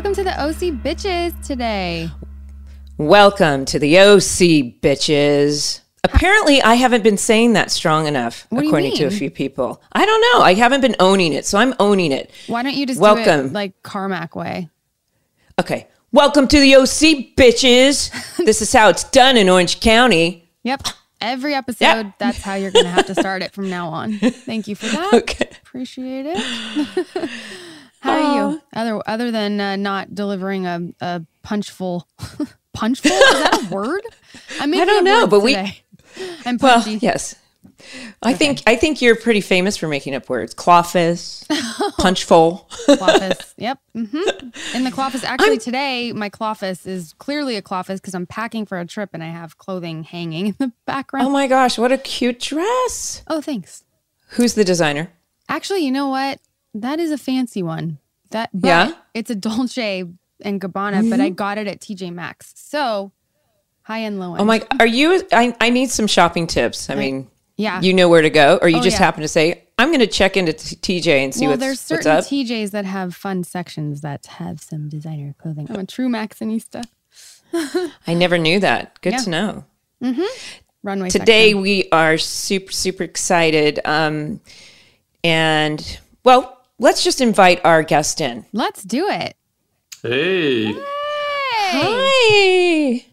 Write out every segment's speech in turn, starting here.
Welcome to the OC Bitches today. Welcome to the OC, bitches. Apparently, I haven't been saying that strong enough, What according to a few people. I don't know. I haven't been owning it, so I'm owning it. Why don't you just do Welcome. it like Carmack way? Okay. Welcome to the OC, bitches. this is how it's done in Orange County. Yep. Every episode, Yeah. that's how you're going to have to start it from now on. Thank you for that. Okay. Appreciate it. how are you? Other other than uh, not delivering a, a punchful, punchful? Is that a word? I mean, I don't know, but we- today. I'm Well, punchy. yes. I think I think you're pretty famous for making up words. Clawfist, punchful. Clofus. Yep. hmm And the Clofus, actually, today, my Clofus is clearly a Clofus because I'm packing for a trip and I have clothing hanging in the background. Oh my gosh, what a cute dress. oh, thanks. Who's the designer? Actually, you know what? That is a fancy one. That but Yeah? it's a Dolce and Gabbana, but I got it at TJ Maxx. So high end, low end. Oh my, are you? I, I need some shopping tips. I mean, yeah. you know where to go, or you Oh, just yeah. happen to say, I'm going to check into t- TJ and see well, what's, there's certain up. TJs that have fun sections that have some designer clothing. I'm a true Maxxinista. I never knew that. Good Yeah. to know. Mm-hmm. Runway Today section. we are super super excited, um, and well, let's just invite our guest in. Let's do it. Hey, Hi,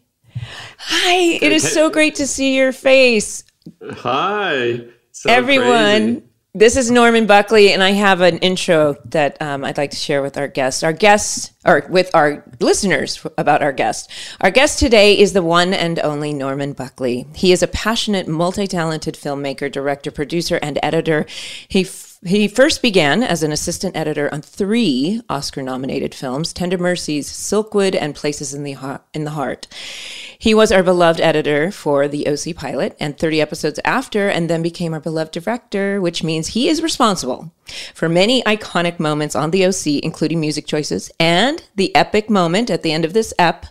hi! It is so great to see your face, hi, So everyone. crazy. This is Norman Buckley, and I have an intro that um, I'd like to share with our guests. Our guests, or with our listeners about our guest. Our guest today is the one and only Norman Buckley. He is a passionate, multi talented filmmaker, director, producer, and editor. He f- he first began as an assistant editor on three Oscar nominated films Tender Mercies, Silkwood, and Places in the, Heart, in the Heart. He was our beloved editor for the OC pilot and 30 episodes after, and then became our beloved director, which means he is responsible for many iconic moments on the OC, including music choices and the epic moment at the end of this ep.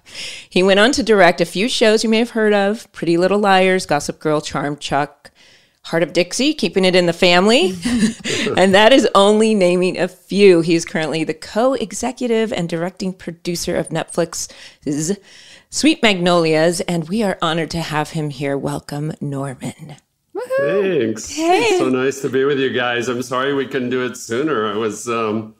He went on to direct a few shows you may have heard of Pretty Little Liars, Gossip Girl, Charm Chuck. Hart of Dixie, keeping it in the family. and that is only naming a few. He is currently the co executive and directing producer of Netflix's Sweet Magnolias, and we are honored to have him here. Welcome, Norman. Thanks. It's so nice to be with you guys. I'm sorry we couldn't do it sooner. I was um,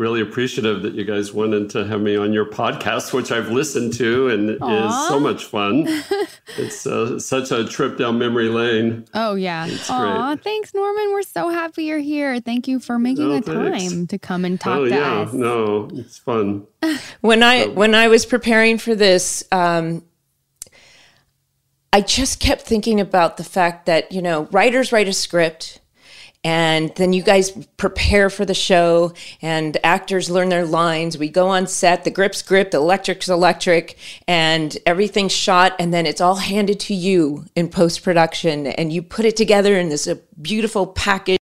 really appreciative that you guys wanted to have me on your podcast, which I've listened to and is so much fun. it's uh, such a trip down memory lane. Oh yeah. Aw, thanks, Norman. We're so happy you're here. Thank you for making Oh, a time to come and talk oh to yeah, us. no, it's fun. When I when I was preparing for this, um, I just kept thinking about the fact that you know writers write a script, and then you guys prepare for the show, and actors learn their lines. We go on set, the grip's grip, the electric's electric, and everything's shot, and then it's all handed to you in post production, and you put it together in this beautiful package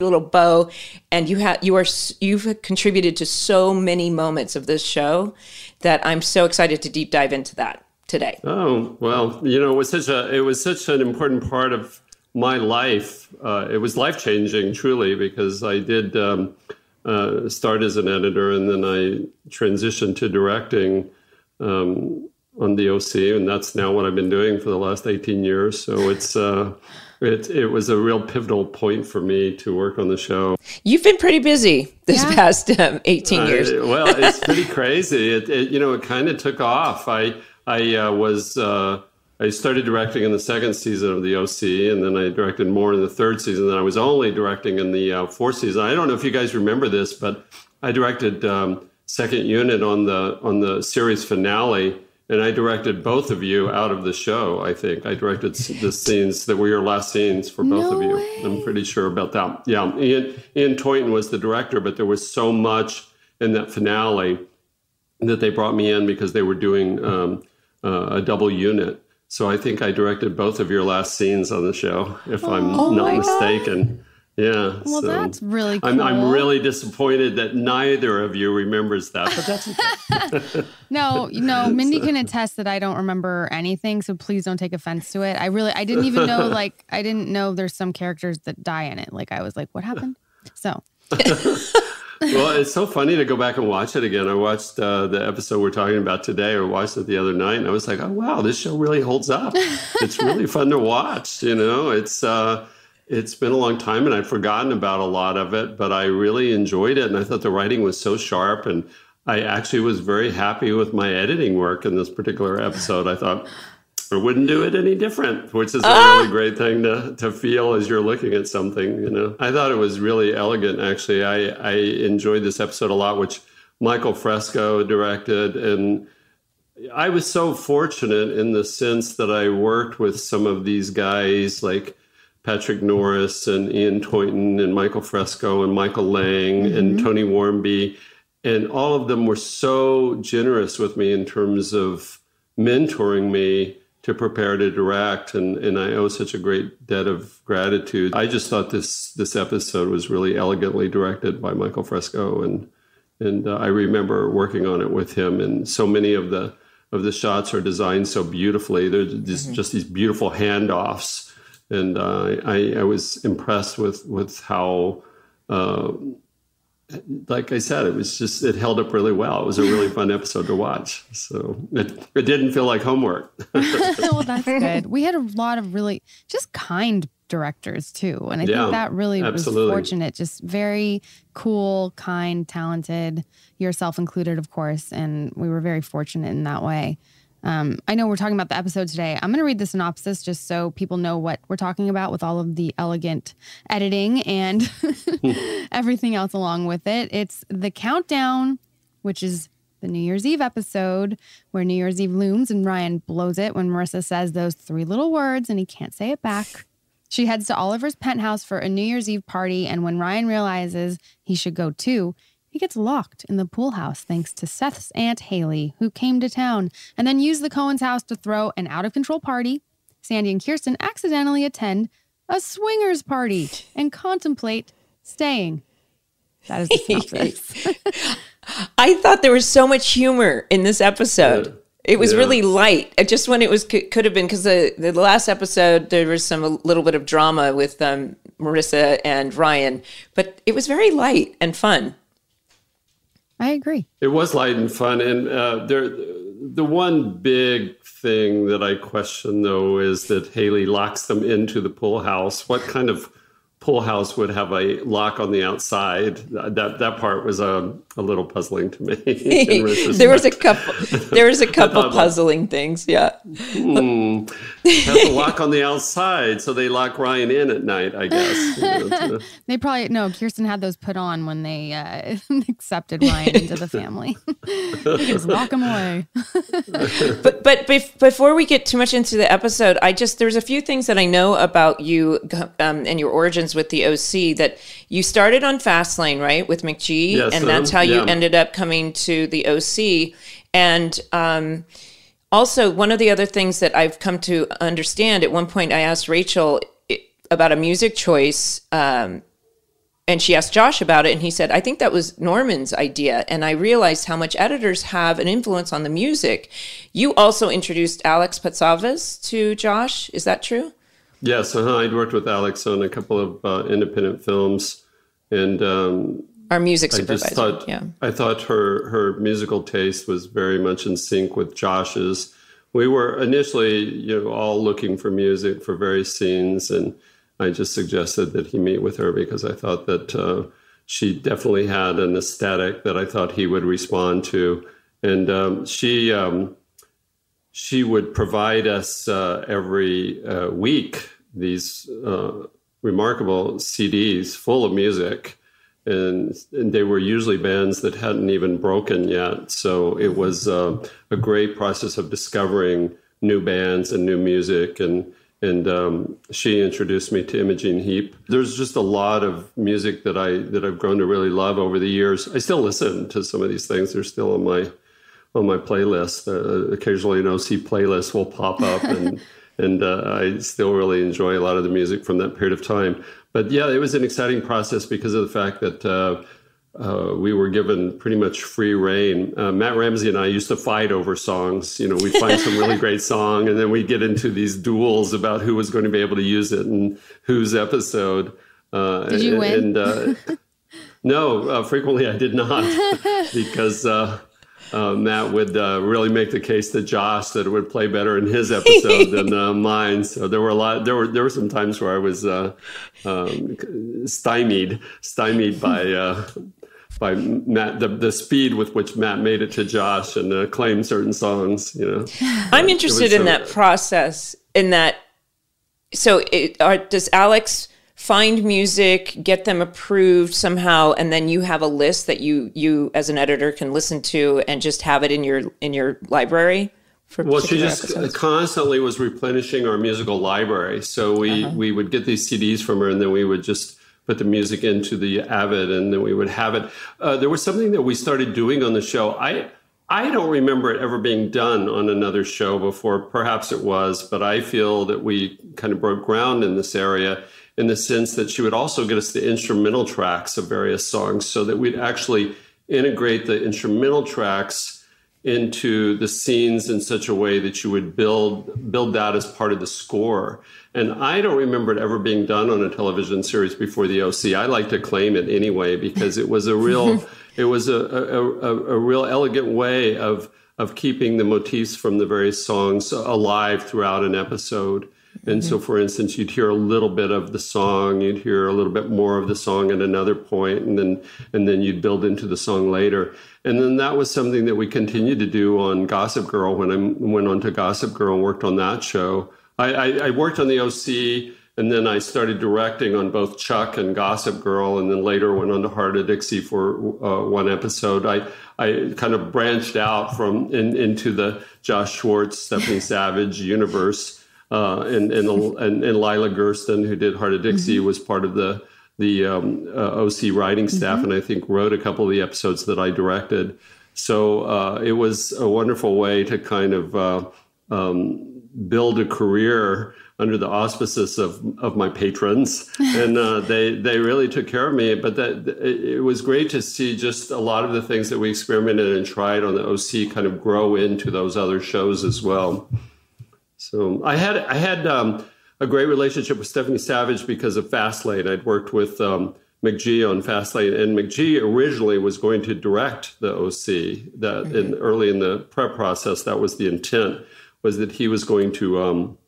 little bow and you have you are you've contributed to so many moments of this show that I'm so excited to deep dive into that today. Oh well, you know, it was such a it was such an important part of my life. Uh, it was life changing, truly, because I did um, uh, start as an editor, and then I transitioned to directing um, on the OC, and that's now what I've been doing for the last eighteen years. So it's. Uh, it, it was a real pivotal point for me to work on the show. You've been pretty busy this Yeah. past um, 18 years. I- well, it's pretty crazy. It, it you know it kind of took off. I I uh, was uh, I started directing in the second season of the OC, and then I directed more in the third season. Then I was only directing in the uh, fourth season. I don't know if you guys remember this, but I directed um, second unit on the on the series finale. And I directed both of you out of the show. I think I directed the scenes that were your last scenes for both No of you. way. I'm pretty sure about that. Yeah, Ian, Ian Toynton was the director, but there was so much in that finale that they brought me in because they were doing um, uh, a double unit. So I think I directed both of your last scenes on the show, if I'm Oh not mistaken. Yeah. Well, so that's really cool. I'm, I'm really disappointed that neither of you remembers that, but that's okay. No, you know, Mindy can attest that I don't remember anything, so please don't take offense to it. I really I didn't even know like I didn't know there's some characters that die in it. Like I was like, what happened? So well, it's so funny to go back and watch it again. I watched uh, the episode we're talking about today, or watched it the other night, and I was like, "Oh wow, this show really holds up. it's really fun to watch." You know, it's uh, it's been a long time, and I'd forgotten about a lot of it, but I really enjoyed it, and I thought the writing was so sharp, and I actually was very happy with my editing work in this particular episode. I thought I wouldn't do it any different, which is a ah! really great thing to, to feel as you're looking at something, you know. I thought it was really elegant actually. I, I enjoyed this episode a lot, which Michael Fresco directed and I was so fortunate in the sense that I worked with some of these guys like Patrick Norris and Ian Toynton and Michael Fresco and Michael Lang mm-hmm. and Tony Wharmby. And all of them were so generous with me in terms of mentoring me to prepare to direct and, and I owe such a great debt of gratitude. I just thought this this episode was really elegantly directed by Michael Fresco and and uh, I remember working on it with him and so many of the of the shots are designed so beautifully. There's just, mm-hmm. just these beautiful handoffs and uh, I, I was impressed with with how uh, like I said, it was just it held up really well. It was a really fun episode to watch. So it, it didn't feel like homework. well, that's good. We had a lot of really just kind directors too, and I yeah, think that really absolutely. was fortunate. Just very cool, kind, talented, yourself included, of course, and we were very fortunate in that way. Um, I know we're talking about the episode today. I'm going to read the synopsis just so people know what we're talking about with all of the elegant editing and everything else along with it. It's The Countdown, which is the New Year's Eve episode where New Year's Eve looms and Ryan blows it when Marissa says those three little words and he can't say it back. She heads to Oliver's penthouse for a New Year's Eve party, and when Ryan realizes he should go too, he gets locked in the pool house thanks to Seth's Aunt Hailey, who came to town and then used the Cohen's house to throw an out of control party. Sandy and Kirsten accidentally attend a swingers party and contemplate staying. That is the synopsis. I thought there was so much humor in this episode. It was yeah. really light. Just when it was could have been because the the last episode there was some a little bit of drama with um, Marissa and Ryan, but it was very light and fun. I agree. It was light and fun, and uh, there. The one big thing that I question, though, is that Hailey locks them into the pool house. What kind of pool house would have a lock on the outside. That that part was a, a little puzzling to me. there was a couple. There was a couple puzzling things. Yeah. Hmm, have a lock on the outside, so they lock Ryan in at night. I guess. You know, to... they probably no. Kirsten had those put on when they uh, accepted Ryan into the family. just lock him away. but but bef- before we get too much into the episode, I just there's a few things that I know about you um, and your origins with the OC that you started on Fastlane, right, with McG, yes, and that's um, how yeah. you ended up coming to the OC. And um, also, one of the other things that I've come to understand at one point, I asked Rachel about a music choice. Um, and she asked Josh about it, and he said, I think that was Norman's idea. And I realized how much editors have an influence on the music. You also introduced Alex Patsavas to Josh. Is that true? Yes, uh-huh. I'd worked with Alex on a couple of uh, independent films, and um, our music supervisor. I just thought, yeah. I thought her her musical taste was very much in sync with Josh's. We were initially, you know, all looking for music for various scenes, and I just suggested that he meet with her because I thought that uh, she definitely had an aesthetic that I thought he would respond to, and um, she. Um, she would provide us uh, every uh, week these uh, remarkable CDs full of music. And, and, they were usually bands that hadn't even broken yet. So it was uh, a great process of discovering new bands and new music. And, and um, she introduced me to Imogen Heap. There's just a lot of music that I that I've grown to really love over the years. I still listen to some of these things; they're still on my on my playlist. Uh, occasionally, an OC playlist will pop up, and and uh, I still really enjoy a lot of the music from that period of time. But yeah, it was an exciting process because of the fact that uh, uh, we were given pretty much free reign. Uh, Matt Ramsey and I used to fight over songs. You know, we'd find some really great song, and then we'd get into these duels about who was going to be able to use it and whose episode. Uh, Did you win? And, uh, No, uh, frequently I did not because uh, uh, Matt would uh, really make the case to Josh that it would play better in his episode than uh, mine. So there were a lot. There were there were some times where I was uh, um, stymied, stymied by. by Matt, the, the speed with which Matt made it to Josh and claimed certain songs, you know. I'm interested in that process. In that, so it, are, does Alex find music, get them approved somehow, and then you have a list that you you as an editor can listen to and just have it in your in your library. well, she just episodes? constantly was replenishing our musical library. So we uh-huh. we would get these CDs from her, and then we would just put the music into the Avid, and then we would have it. Uh, there was something that we started doing on the show. I. I don't remember it ever being done on another show before. Perhaps it was, but I feel that we kind of broke ground in this area in the sense that she would also get us the instrumental tracks of various songs so that we'd actually integrate the instrumental tracks into the scenes in such a way that you would build build that as part of the score. And I don't remember it ever being done on a television series before the OC. I like to claim it anyway because it was a real it was a, a, a, a real elegant way of of keeping the motifs from the various songs alive throughout an episode. And so, mm-hmm. for instance, you'd hear a little bit of the song, you'd hear a little bit more of the song at another point, and then and then you'd build into the song later. And then that was something that we continued to do on Gossip Girl when I went on to Gossip Girl and worked on that show. I, I, I worked on the OC, and then I started directing on both Chuck and Gossip Girl, and then later went on to Hart of Dixie for uh, one episode. I I kind of branched out from in, into the Josh Schwartz, Stephanie Savage universe uh, and, and, and, and Leila Gerstein, who did Hart of Dixie, mm-hmm. was part of the the um, uh, OC writing staff, mm-hmm. and I think wrote a couple of the episodes that I directed. So uh, it was a wonderful way to kind of uh, um, build a career under the auspices of, of my patrons, and uh, they they really took care of me. But that it, it was great to see just a lot of the things that we experimented and tried on the OC kind of grow into those other shows as well. So I had I had um, a great relationship with Stephanie Savage because of Fastlane. I'd worked with um, McG on Fastlane, and McG originally was going to direct the OC. That mm-hmm. in, early in the prep process, that was the intent was that he was going to um,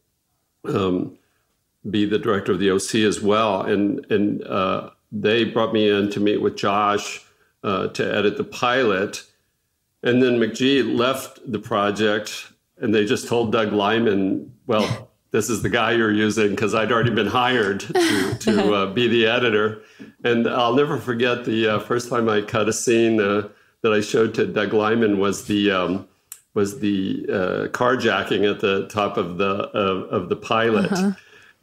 um, be the director of the OC as well. And and uh, they brought me in to meet with Josh uh, to edit the pilot, and then McG left the project and they just told Doug Liman, well, this is the guy you're using because I'd already been hired to, to uh, be the editor. And I'll never forget the uh, first time I cut a scene uh, that I showed to Doug Liman was the um, was the uh, carjacking at the top of the of the pilot. Uh-huh.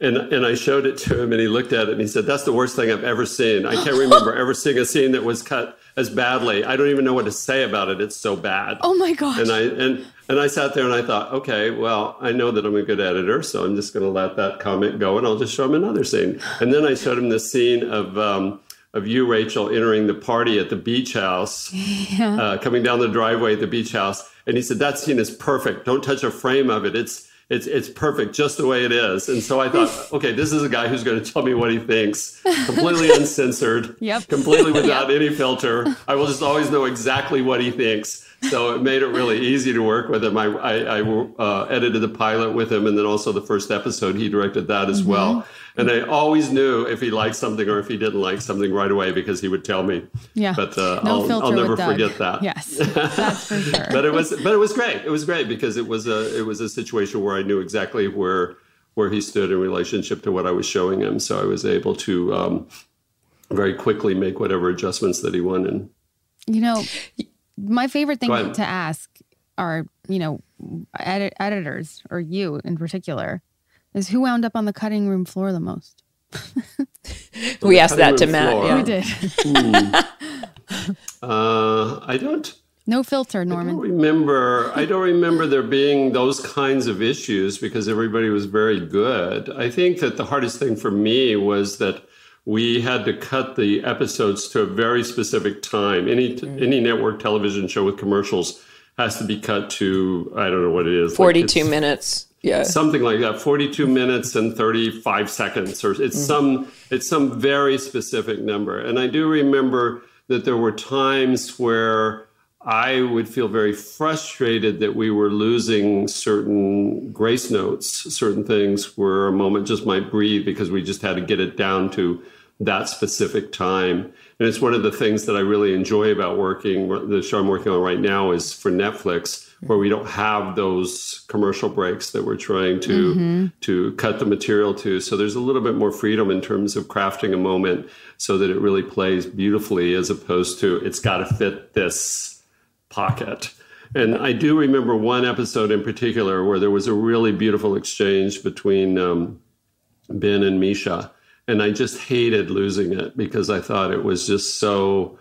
And, and I showed it to him and he looked at it and he said, That's the worst thing I've ever seen. I can't remember ever seeing a scene that was cut as badly. I don't even know what to say about it. It's so bad. Oh my gosh. And I and and I sat there and I thought, okay, well, I know that I'm a good editor, so I'm just going to let that comment go, and I'll just show him another scene. And then I showed him the scene of um, of you, Rachel, entering the party at the beach house, yeah. uh, coming down the driveway at the beach house, and he said that scene is perfect. Don't touch a frame of it. It's it's it's perfect just the way it is. And so I thought, okay, this is a guy who's going to tell me what he thinks, completely uncensored, yep. completely without yep. any filter. I will just always know exactly what he thinks. So it made it really easy to work with him. I, I, I uh, edited the pilot with him, and then also the first episode he directed that as mm-hmm. well. And I always knew if he liked something or if he didn't like something right away because he would tell me. Yeah. But uh, no I'll, I'll never forget that. Yes, that's for sure. but it was but it was great. It was great because it was a it was a situation where I knew exactly where where he stood in relationship to what I was showing him. So I was able to um, very quickly make whatever adjustments that he wanted. You know, my favorite thing to ask are you know edit- editors or you in particular is who wound up on the cutting room floor the most? we asked that to Matt. Yeah. We did. hmm. uh, I don't. No filter, Norman. I don't remember. I don't remember there being those kinds of issues because everybody was very good. I think that the hardest thing for me was that we had to cut the episodes to a very specific time. Any mm. any network television show with commercials has to be cut to I don't know what it is, forty two like minutes. Yeah. Something like that, 42 minutes and 35 seconds, or it's mm. some it's some very specific number. And I do remember that there were times where I would feel very frustrated that we were losing certain grace notes, certain things where a moment just might breathe because we just had to get it down to that specific time. And it's one of the things that I really enjoy about working. The show I'm working on right now is for Netflix, where we don't have those commercial breaks that we're trying to mm-hmm. to cut the material to. So there's a little bit more freedom in terms of crafting a moment so that it really plays beautifully, as opposed to it's got to fit this pocket. And I do remember one episode in particular where there was a really beautiful exchange between um, Ben and Mischa and I just hated losing it because I thought it was just so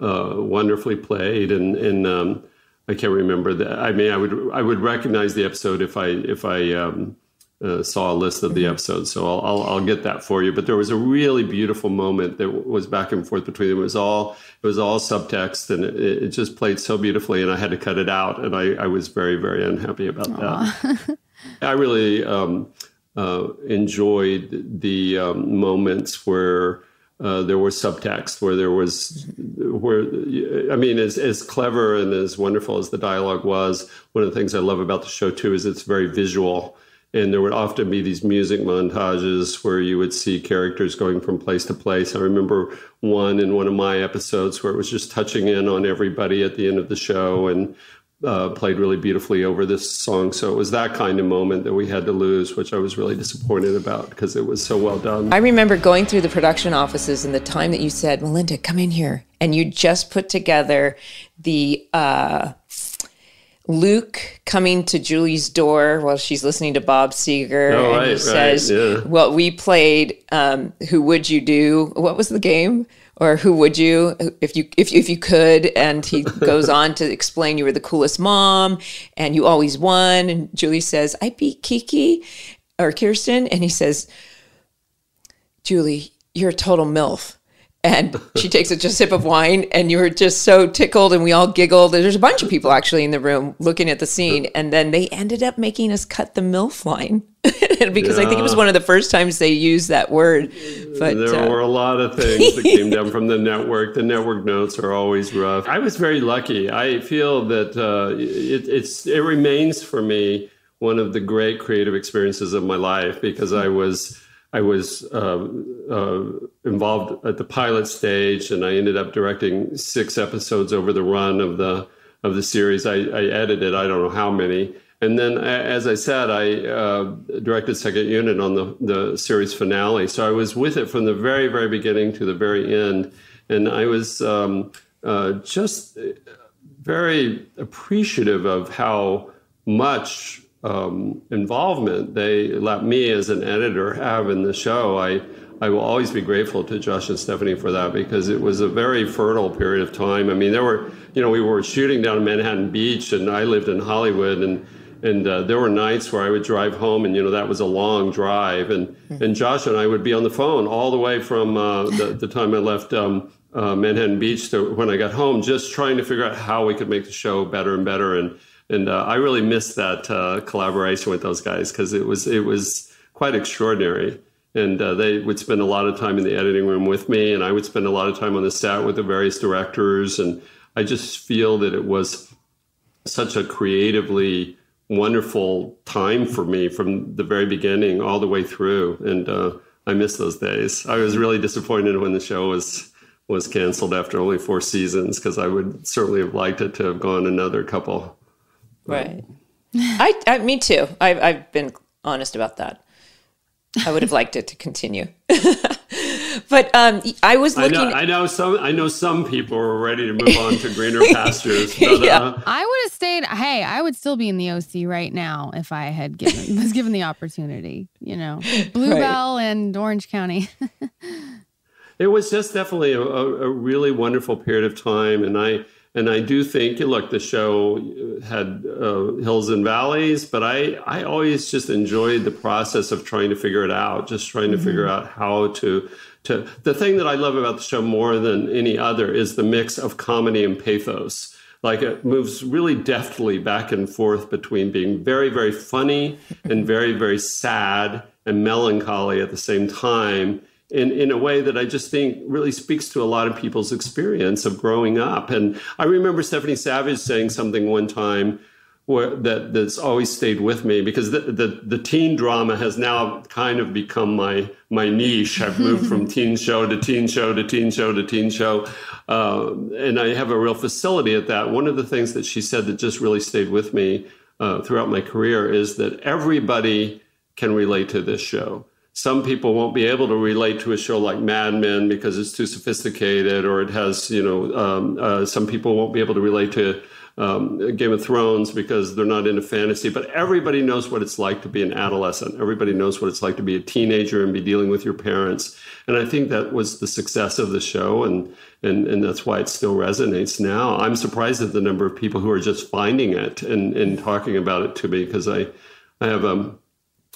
uh, wonderfully played, and and um, I can't remember that. I mean, I would I would recognize the episode if I if I um, uh, saw a list of the mm-hmm. episodes, so I'll, I'll, I'll get that for you. But there was a really beautiful moment that was back and forth between them. It was all it was all subtext, and it, it just played so beautifully, and I had to cut it out, and I, I was very very unhappy about Aww. that. I really. Um, uh, enjoyed the um, moments where uh, there was subtext, where there was, where I mean, as as clever and as wonderful as the dialogue was, one of the things I love about the show too is it's very visual. And there would often be these music montages where you would see characters going from place to place. I remember one in one of my episodes where it was just touching in on everybody at the end of the show and uh, played really beautifully over this song. So it was that kind of moment that we had to lose, which I was really disappointed about because it was so well done. I remember going through the production offices and the time that you said, Melinda, come in here. And you just put together the uh, Luke coming to Julie's door while she's listening to Bob Seger. Oh, and right, he says, right, yeah. Well, we played um, Who Would You Do? What was the game? Or who would you if you if you, if you could and he goes on to explain you were the coolest mom and you always won and Julie says I beat Kiki or Kirsten and he says Julie you're a total milf and she takes a just sip of wine and you were just so tickled and we all giggled. There's a bunch of people actually in the room looking at the scene and then they ended up making us cut the milf line. Because yeah. i think it was one of the first times they used that word but there uh, were a lot of things that came down from the network. The network notes are always rough. I was very lucky. I feel that uh, it, it's it remains for me one of the great creative experiences of my life because i was I was uh, uh, involved at the pilot stage, and I ended up directing six episodes over the run of the of the series. I, I edited I don't know how many, and then as I said, I uh, directed second unit on the the series finale. So I was with it from the very very beginning to the very end, and I was um, uh, just very appreciative of how much um, involvement they let me as an editor have in the show. I I will always be grateful to Josh and Stephanie for that because it was a very fertile period of time. I mean, there were you know we were shooting down in Manhattan Beach, and I lived in Hollywood, and and uh, there were nights where I would drive home, and you know that was a long drive, and mm-hmm. and Josh and I would be on the phone all the way from uh, the, the time I left. Um, uh, Manhattan Beach to when I got home, just trying to figure out how we could make the show better and better. And and uh, I really missed that uh, collaboration with those guys because it was it was quite extraordinary. And uh, they would spend a lot of time in the editing room with me, and I would spend a lot of time on the set with the various directors. And I just feel that it was such a creatively wonderful time for me from the very beginning all the way through. And uh, I miss those days. I was really disappointed when the show was was canceled after only four seasons because I would certainly have liked it to have gone another couple. Right. I, I, me too. I've, I've been honest about that. I would have liked it to continue. but um, I was looking. I know, I know, some. I know some people were ready to move on to greener pastures. But, yeah, uh, I would have stayed. Hey, I would still be in the OC right now if I had given was given the opportunity. You know, Bluebell right. and Orange County. it was just definitely a, a, really wonderful period of time, and I and I do think, look, the show had uh, hills and valleys, but I, I always just enjoyed the process of trying to figure it out, just trying to mm-hmm. figure out how to, to. The thing that I love about the show more than any other is the mix of comedy and pathos. like it moves really deftly back and forth between being very, very funny and very, very sad and melancholy at the same time in, in a way that I just think really speaks to a lot of people's experience of growing up. And I remember Stephanie Savage saying something one time where, that that's always stayed with me because the, the, the teen drama has now kind of become my my niche. I've moved from teen show to teen show to teen show to teen show, uh, and I have a real facility at that. One of the things that she said that just really stayed with me uh, throughout my career is that everybody can relate to this show some people won't be able to relate to a show like Mad Men because it's too sophisticated, or it has, you know, um, uh, some people won't be able to relate to um, Game of Thrones because they're not into fantasy. But everybody knows what it's like to be an adolescent. Everybody knows what it's like to be a teenager and be dealing with your parents. And I think that was the success of the show, and and and that's why it still resonates now. I'm surprised at the number of people who are just finding it and and talking about it to me because I I have um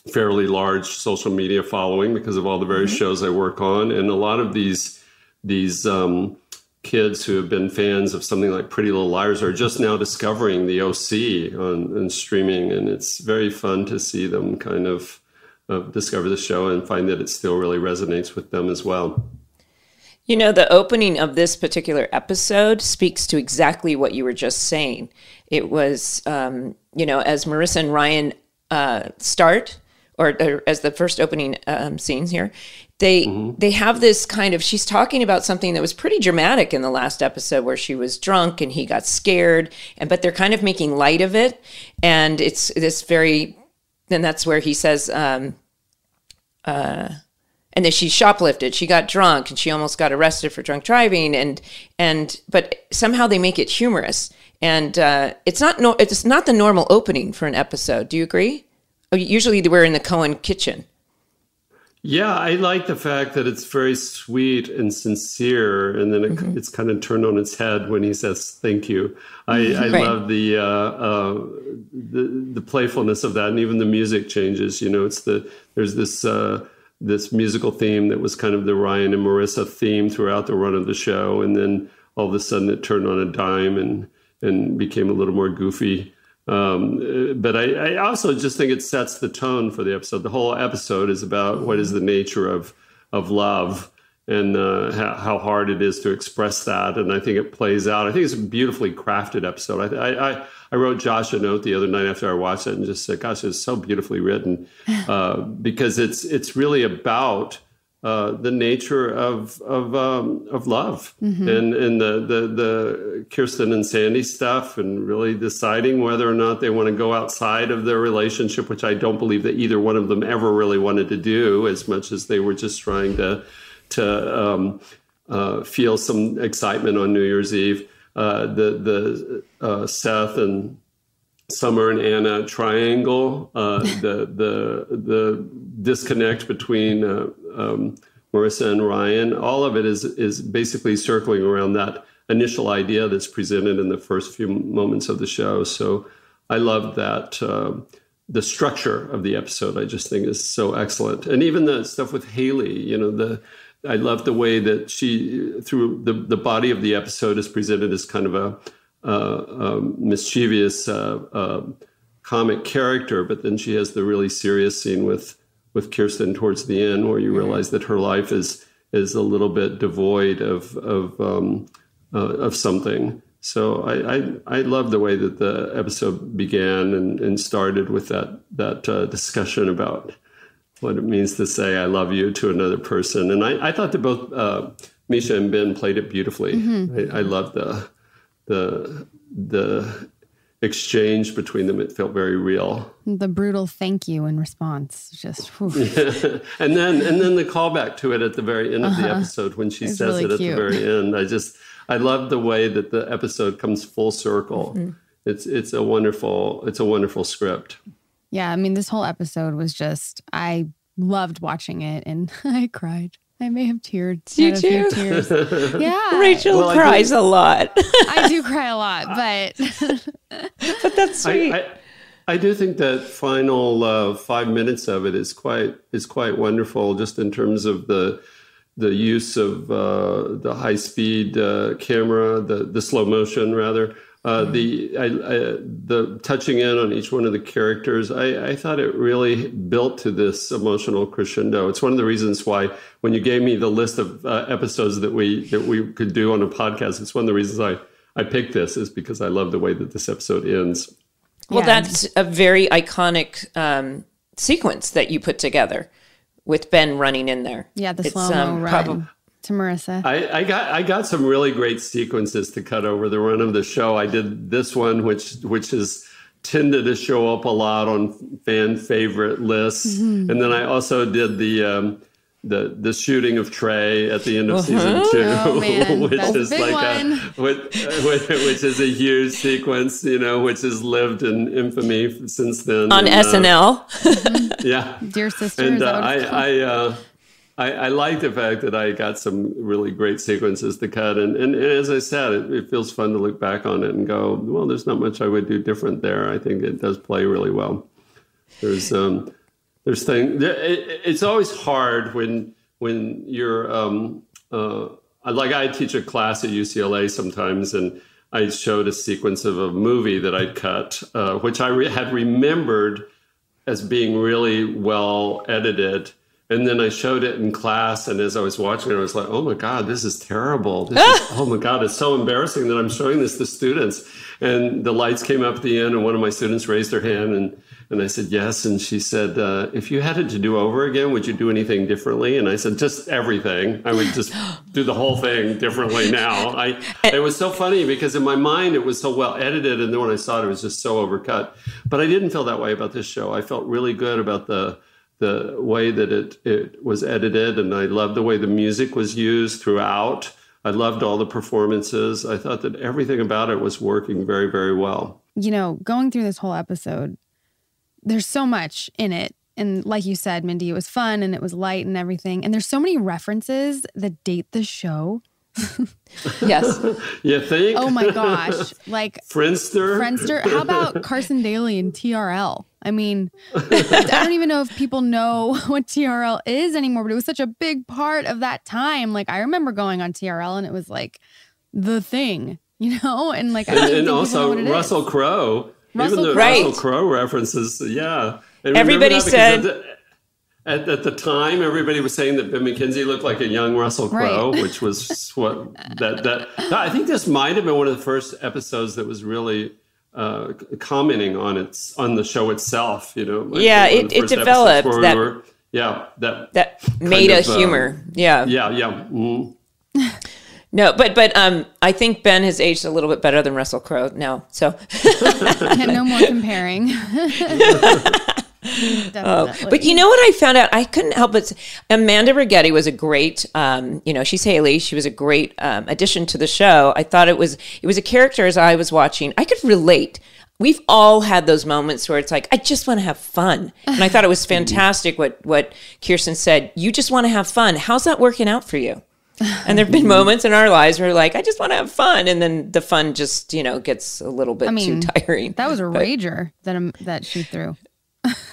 fairly large social media following because of all the various mm-hmm. shows I work on, and a lot of these these um, kids who have been fans of something like Pretty Little Liars are just now discovering the OC on, on streaming, and it's very fun to see them kind of uh, discover the show and find that it still really resonates with them as well. You know, the opening of this particular episode speaks to exactly what you were just saying. It was, um, you know, as Marissa and Ryan uh, start, or, or as the first opening um, scenes here, they mm-hmm. they have this kind of she's talking about something that was pretty dramatic in the last episode where she was drunk and he got scared, and but they're kind of making light of it, and it's this very, then that's where he says, um, uh, and then she shoplifted. She got drunk and she almost got arrested for drunk driving. And and but somehow they make it humorous. And uh, it's not no it's not the normal opening for an episode. Do you agree Oh, usually we're in the Cohen kitchen. Yeah, I like the fact that it's very sweet and sincere, and then it, mm-hmm. it's kind of turned on its head when he says "thank you." I, I right. love the, uh, uh, the the playfulness of that, and even the music changes. You know, it's the there's this uh, this musical theme that was kind of the Ryan and Marissa theme throughout the run of the show, and then all of a sudden it turned on a dime and and became a little more goofy. Um, but I, I, also just think it sets the tone for the episode. The whole episode is about what is the nature of of love and uh, how, how, hard it is to express that. And I think it plays out. I think it's a beautifully crafted episode. I, I, I wrote Josh a note the other night after I watched it and just said, "Gosh, it's so beautifully written," uh, because it's it's really about uh, the nature of of um, of love mm-hmm. and and the, the the Kirsten and Sandy stuff and really deciding whether or not they want to go outside of their relationship, which I don't believe that either one of them ever really wanted to do, as much as they were just trying to to um, uh, feel some excitement on New Year's Eve. Uh, the the uh, Seth and Summer and Anna triangle, uh, the the the disconnect between uh, um, Marissa and Ryan, all of it is is basically circling around that initial idea that's presented in the first few moments of the show. So I love that. Uh, the structure of the episode, I just think, is so excellent, and even the stuff with Hailey. You know, the I love the way that she, through the the body of the episode, is presented as kind of a mischievous uh, uh, comic character, but then she has the really serious scene with with Kirsten towards the end, where you realize that her life is is a little bit devoid of of um, uh, of something. So I, I, I love the way that the episode began and, and started with that that uh, discussion about what it means to say "I love you" to another person, and I, I thought that both uh, Mischa and Ben played it beautifully. Mm-hmm. I, I love the the the exchange between them it felt very real the brutal thank you in response just yeah. and then and then the callback to it at the very end of uh-huh. the episode when she says really it at cute. the very end i just i love the way that the episode comes full circle mm-hmm. it's it's a wonderful it's a wonderful script yeah i mean this whole episode was just i loved watching it and i cried I may have teared. You too. Tears. Yeah. Rachel well, cries a lot. I do cry a lot, but but that's sweet. I, I, I do think that final uh, five minutes of it is quite is quite wonderful, just in terms of the the use of uh, the high speed uh, camera, the the slow motion rather, Uh, the I, I, the touching in on each one of the characters, I, I, thought it really built to this emotional crescendo. It's one of the reasons why when you gave me the list of uh, episodes that we that we could do on a podcast, it's one of the reasons I I picked this is because I love the way that this episode ends. Well, yeah. that's a very iconic um, sequence that you put together with Ben running in there. Yeah, the slow mo um, run. Prob- to Marissa. I, I, got I got some really great sequences to cut over the run of the show. I did this one, which which is tended to show up a lot on fan favorite lists, mm-hmm. and then I also did the. Um, the the shooting of Trey at the end of uh-huh. season two, oh, which That's is like one. a which, which, is a huge sequence, you know, which has lived in infamy since then on and, SNL. Uh, yeah, dear sister. And uh, I I, uh, I, I like the fact that I got some really great sequences to cut, and and, and as I said, it, it, feels fun to look back on it and go, well, there's not much I would do different there. I think it does play really well. There's um there's thing. It, it's always hard when when you're um uh like I teach a class at UCLA sometimes and. I showed a sequence of a movie that I'd cut, uh, which I re- had remembered as being really well edited and then I showed it in class, and as I was watching it, I was like, "Oh my god, this is terrible! This is, oh my god, it's so embarrassing that I'm showing this to students." And the lights came up at the end, and one of my students raised her hand, and and I said yes, and she said, uh, "If you had it to do over again, would you do anything differently?" And I said, "Just everything. I would just do the whole thing differently now." I it was so funny because in my mind it was so well edited, and then when I saw it, it was just so overcut. But I didn't feel that way about this show. I felt really good about the the way that it, it was edited, and I loved the way the music was used throughout. I loved all the performances. I thought that everything about it was working very, very well. You know, going through this whole episode, there's so much in it. And like you said, Mindy, it was fun and it was light and everything. And there's so many references that date the show yes. You think? Oh my gosh. Like Friendster. Friendster. How about Carson Daly and TRL? I mean, I don't even know if people know what TRL is anymore, but it was such a big part of that time. Like I remember going on TRL and it was like the thing, you know? And like and, and also Russell Crowe. Even the right. Russell Crowe references, yeah. Everybody said at, at, the time, everybody was saying that Ben McKenzie looked like a young Russell Crowe, right. which was what that that. I think this might have been one of the first episodes that was really uh, commenting on its on the show itself. You know, like yeah, it, it developed that. We were, yeah, that that made a uh, humor. yeah, yeah, yeah. Mm. No, but but um, I think Ben has aged a little bit better than Russell Crowe now. So no more comparing. Uh, but you know what I found out? I couldn't help but Amanda Righetti was a great, um, you know, she's Haley. She was a great um, addition to the show. I thought it was it was a character as I was watching. I could relate. We've all had those moments where it's like, I just want to have fun, and I thought it was fantastic what what Kirsten said. You just want to have fun. How's that working out for you? And there have been moments in our lives where like, I just want to have fun, and then the fun just you know gets a little bit I mean, too tiring. That was a but, rager that um, that she threw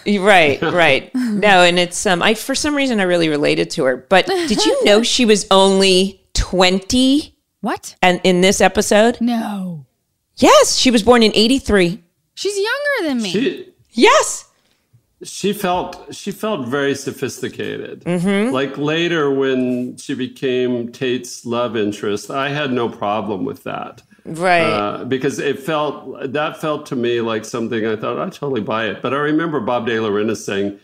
right, right. No, and it's um I for some reason I really related to her. But did you know she was only 20? What? And in this episode? No. Yes, she was born in 83. She's younger than me. She, yes. She felt she felt very sophisticated. Mm-hmm. Like later when she became Tate's love interest, I had no problem with that right. Uh, because it felt that felt to me like something i thought i totally buy it. But i remember bob DeLaurentis saying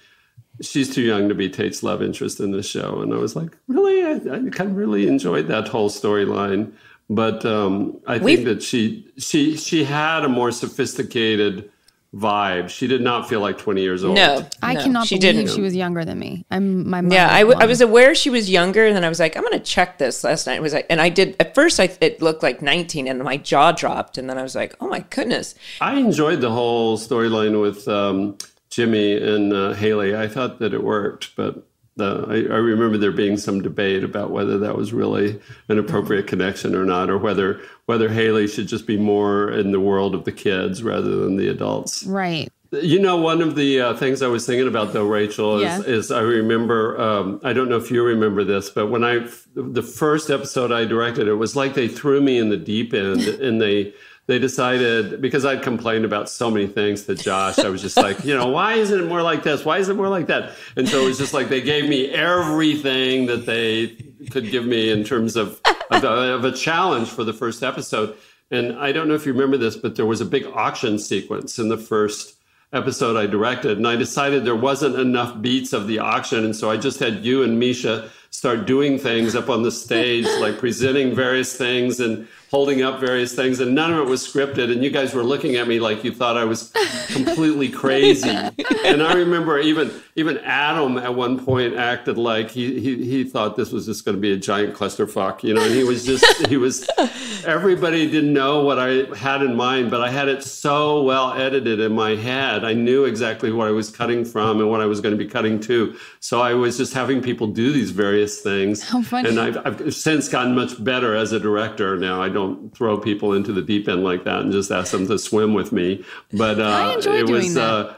she's too young to be tate's love interest in the show. And i was like really? I, I kind of really enjoyed that whole storyline. But um, i think We've, that she she she had a more sophisticated vibe. She did not feel like 20 years old. No, I no, cannot she believe didn't. she was younger than me. I'm my yeah. I, w- I was aware she was younger, and then I was like, I'm going to check this last night. It was like, and I did at first. I it looked like 19, and my jaw dropped, and then I was like, oh my goodness. I enjoyed the whole storyline with um, Jimmy and uh, Hailey. I thought that it worked, but uh, I, I, remember there being some debate about whether that was really an appropriate connection or not, or whether whether Hailey should just be more in the world of the kids rather than the adults. Right. You know, one of the uh, things I was thinking about though, Rachel, is, yeah. is I remember. Um, I don't know if you remember this, but when I the first episode I directed, it was like they threw me in the deep end, and they they decided because I'd complained about so many things to Josh, I was just like, you know, why isn't it more like this? Why is it more like that? And so it was just like they gave me everything that they could give me in terms of of, of a challenge for the first episode. And I don't know if you remember this, but there was a big auction sequence in the first episode I directed, and I decided there wasn't enough beats of the auction, and so I just had you and Mischa start doing things up on the stage, like presenting various things and holding up various things, and none of it was scripted. And you guys were looking at me like you thought I was completely crazy. and I remember even even Adam at one point acted like he he he thought this was just going to be a giant clusterfuck, you know. And he was just he was everybody didn't know what I had in mind, but I had it so well edited in my head. I knew exactly what I was cutting from and what I was going to be cutting to. So I was just having people do these various things. How funny. And I've, I've since gotten much better as a director now. I don't don't throw people into the deep end like that and just ask them to swim with me. But uh, it was. Uh,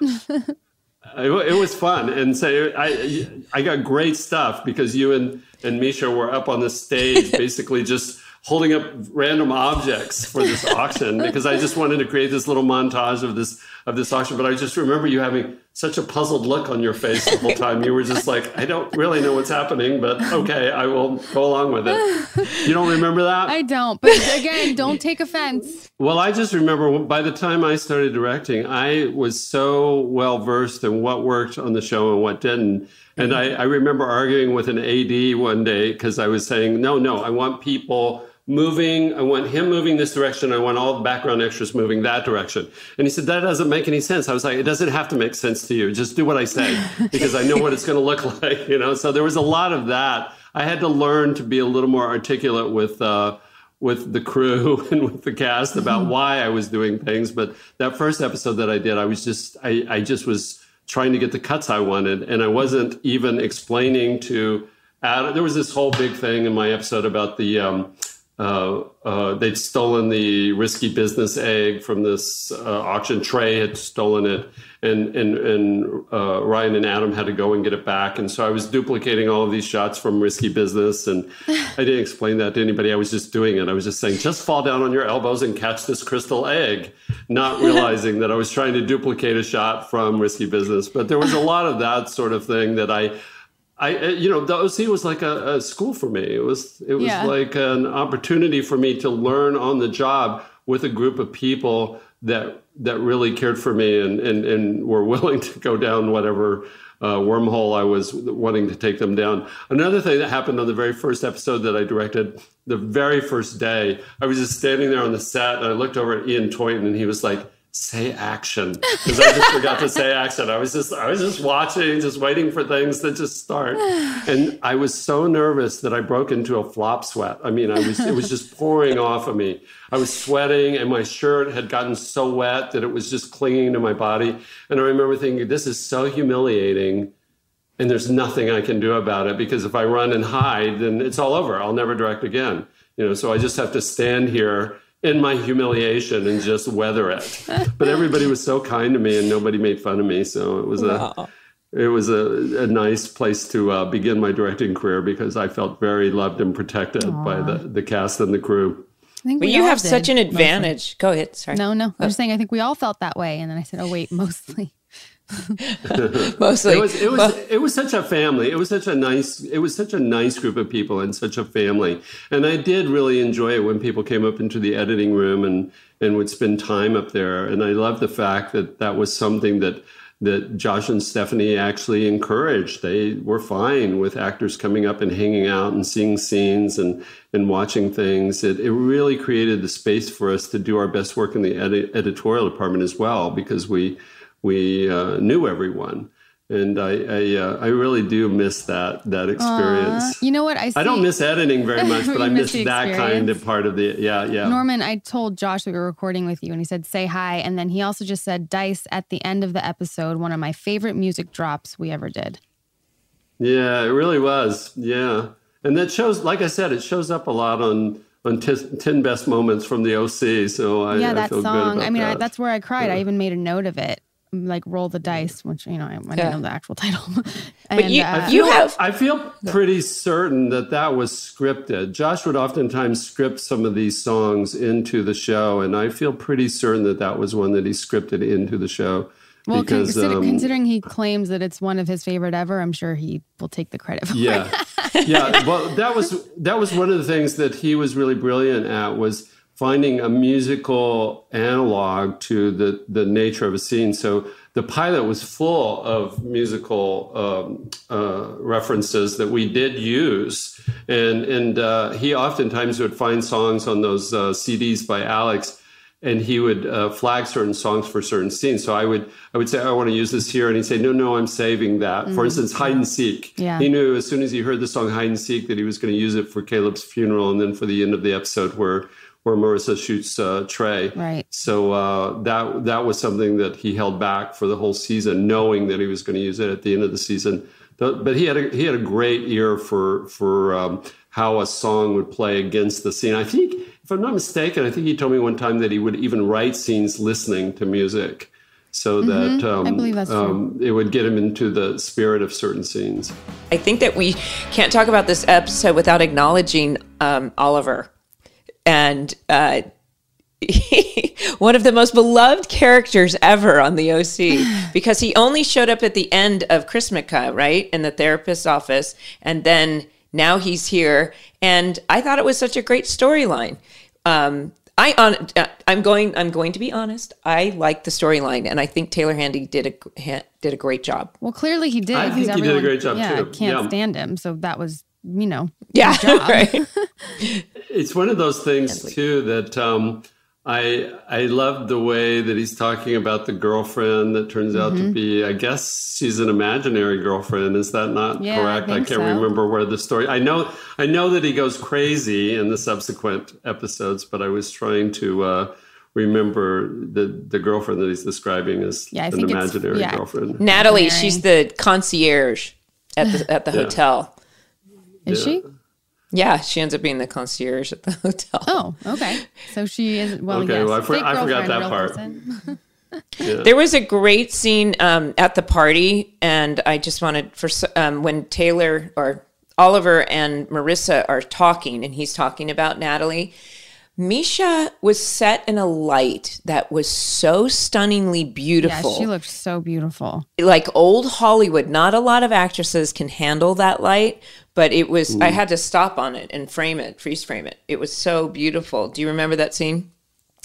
it, it, was fun, and so I I got great stuff because you and and Mischa were up on the stage, basically just holding up random objects for this auction because I just wanted to create this little montage of this of this auction. But I just remember you having such a puzzled look on your face the whole time. You were just like, I don't really know what's happening, but okay, I will go along with it. You don't remember that? I don't. But again, don't take offense. Well, I just remember by the time I started directing, I was so well versed in what worked on the show and what didn't. And I, I remember arguing with an AD one day because I was saying, no, no, I want people moving. I want him moving this direction. I want all the background extras moving that direction. And he said, that doesn't make any sense. I was like, it doesn't have to make sense to you. Just do what I say because I know what it's going to look like, you know? So there was a lot of that. I had to learn to be a little more articulate with, uh, with the crew and with the cast about mm-hmm. why I was doing things. But that first episode that I did, I was just, I, I just was trying to get the cuts I wanted. And I wasn't even explaining to Adam. There was this whole big thing in my episode about the, um, uh, uh, they'd stolen the risky business egg from this uh, auction. Trey had stolen it, and and and uh, Ryan and Adam had to go and get it back. And so I was duplicating all of these shots from risky business, and I didn't explain that to anybody. I was just doing it. I was just saying, just fall down on your elbows and catch this crystal egg, not realizing that I was trying to duplicate a shot from risky business. But there was a lot of that sort of thing that I I, uh, you know, the OC was like a, a school for me. It was, it was yeah. like an opportunity for me to learn on the job with a group of people that that really cared for me and and, and were willing to go down whatever uh, wormhole I was wanting to take them down. Another thing that happened on the very first episode that I directed, the very first day, I was just standing there on the set and I looked over at Ian Toynton and he was like, say action because I just forgot to say action. I was just I was just watching, just waiting for things to just start, and I was so nervous that I broke into a flop sweat. I mean, I was it was just pouring off of me. I was sweating, and my shirt had gotten so wet that it was just clinging to my body. And I remember thinking, this is so humiliating. And there's nothing I can do about it because if I run and hide, then it's all over. I'll never direct again. You know, so I just have to stand here in my humiliation and just weather it. But everybody was so kind to me and nobody made fun of me. So it was a it was a, a nice place to uh, begin my directing career because I felt very loved and protected Aww. by the, the cast and the crew. I think well, you have did, such an advantage. Mostly. Go ahead. Sorry. No, no. I was saying I think we all felt that way. And then I said, oh, wait, mostly. Mostly, it was it was well, it was such a family. It was such a nice it was such a nice group of people and such a family. And I did really enjoy it when people came up into the editing room and and would spend time up there. And I love the fact that that was something that that Josh and Stephanie actually encouraged. They were fine with actors coming up and hanging out and seeing scenes and, and watching things. It, it really created the space for us to do our best work in the edi- editorial department as well, because we we uh, knew everyone and I I, uh, I, really do miss that that experience. you know what I? See, I don't miss editing very much, but I miss, that kind of part of the yeah yeah. Norman, I told Josh we were recording with you, and he said say hi, and then he also just said dice at the end of the episode. One of my favorite music drops we ever did. Yeah, it really was. Yeah, and that shows, like I said, it shows up a lot on on t- 10 best moments from the OC. So I, yeah, that I song. I mean, that. I, that's where I cried. Yeah. I even made a note of it like roll the dice, which you know I, I yeah. didn't know the actual title. and, but you, uh, you have. I feel pretty certain that that was scripted. Josh would oftentimes script some of these songs into the show, and I feel pretty certain that that was one that he scripted into the show. Well, because, consider, um, considering he claims that it's one of his favorite ever, I'm sure he will take the credit for yeah. it. yeah, well, that was that was one of the things that he was really brilliant at was finding a musical analog to the the nature of a scene. So the pilot was full of musical um, uh, references that we did use, and and uh, he oftentimes would find songs on those uh, CDs by Alex and he would uh, flag certain songs for certain scenes. So I would I would say I want to use this here, and he'd say no no I'm saving that. Mm-hmm. For instance, hide and seek. Yeah. He knew as soon as he heard the song hide and seek that he was going to use it for Caleb's funeral, and then for the end of the episode where where Marissa shoots uh, Trey. Right. So uh, that that was something that he held back for the whole season, knowing that he was going to use it at the end of the season. But he had a, he had a great ear for for um, how a song would play against the scene. I think if I'm not mistaken, I think he told me one time that he would even write scenes listening to music so mm-hmm. that um, I believe that's um, it would get him into the spirit of certain scenes. I think that we can't talk about this episode without acknowledging um, Oliver and uh, one of the most beloved characters ever on the OC because he only showed up at the end of Chrismukkah, right, in the therapist's office, and then now he's here, and I thought it was such a great storyline. Um, I on uh, I'm going I'm going to be honest. I like the storyline, and I think Taylor Handley did a ha, did a great job. Well, clearly he did. I think everyone, he did a great job yeah, too. Can't yeah. stand him, so that was you know yeah right. it's one of those things too that um, I I love the way that he's talking about the girlfriend that turns out mm-hmm. to be I guess she's an imaginary girlfriend. Is that not yeah, correct? I, I can't so. remember where the story. I know I know that he goes crazy in the subsequent episodes, but I was trying to uh, remember the the girlfriend that he's describing as yeah, an imaginary yeah. girlfriend. Natalie, she's the concierge at the at the hotel. Is she? Yeah, she ends up being the concierge at the hotel. Oh, okay. So she is well. Okay, yes, well, I, for, I forgot that part. yeah. There was a great scene um, at the party, and I just wanted for um, when Taylor or Oliver and Marissa are talking, and he's talking about Natalie. Mischa was set in a light that was so stunningly beautiful. Yeah, she looked so beautiful. Like old Hollywood. Not a lot of actresses can handle that light, but it was Ooh. I had to stop on it and frame it, freeze frame it. It was so beautiful. Do you remember that scene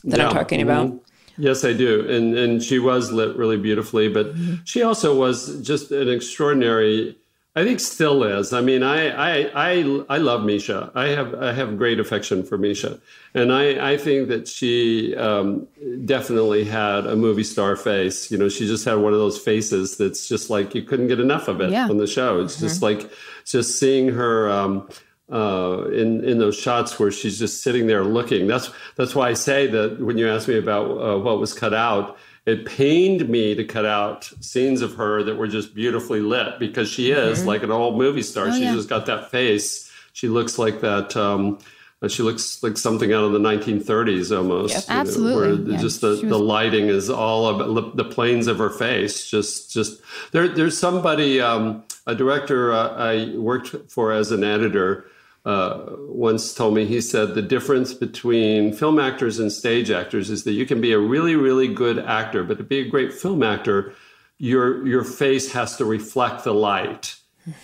that yeah. I'm talking about? Mm-hmm. Yes, I do. And and she was lit really beautifully, but mm-hmm. she also was just an extraordinary I think still is. I mean, I I I, I love Mischa. I have I have great affection for Mischa, and I I think that she um, definitely had a movie star face. You know, she just had one of those faces that's just like you couldn't get enough of it yeah. on the show. It's mm-hmm. just like just seeing her. Um, uh, in in those shots where she's just sitting there looking. That's that's why I say that when you ask me about uh, what was cut out, it pained me to cut out scenes of her that were just beautifully lit because she is mm-hmm. like an old movie star. Oh, She's yeah. just got that face. She looks like that. Um, she looks like something out of the 1930s almost. Yep, absolutely. Know, where yeah, just the, was... the lighting is all about the planes of her face. Just, just there. There's somebody, um, a director uh, I worked for as an editor uh, once told me, he said, the difference between film actors and stage actors is that you can be a really, really good actor, but to be a great film actor, your, your face has to reflect the light.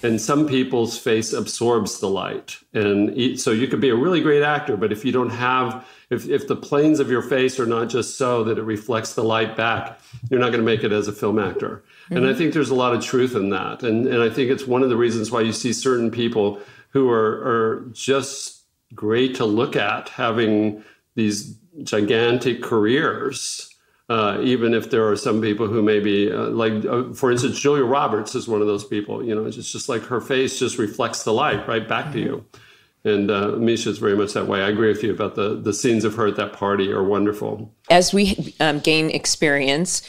And some people's face absorbs the light. And so you could be a really great actor, but if you don't have, if, if the planes of your face are not just so that it reflects the light back, you're not going to make it as a film actor. Mm-hmm. And I think there's a lot of truth in that. And, and I think it's one of the reasons why you see certain people who are, are just great to look at having these gigantic careers. Uh, even if there are some people who maybe, uh, like, uh, for instance, Julia Roberts is one of those people. You know, it's just like her face just reflects the light right back to you. And uh, Mischa is very much that way. I agree with you about the the scenes of her at that party are wonderful. As we um, gain experience,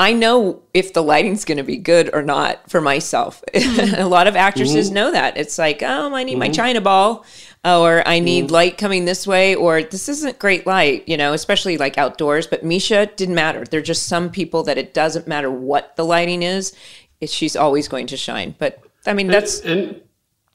I know if the lighting's going to be good or not for myself. a lot of actresses mm-hmm. know that. It's like, oh, I need mm-hmm. my China ball, or I need mm-hmm. light coming this way, or this isn't great light, you know, especially like outdoors. But Mischa didn't matter. There're just some people that it doesn't matter what the lighting is, it, she's always going to shine. But I mean, that's. and, and-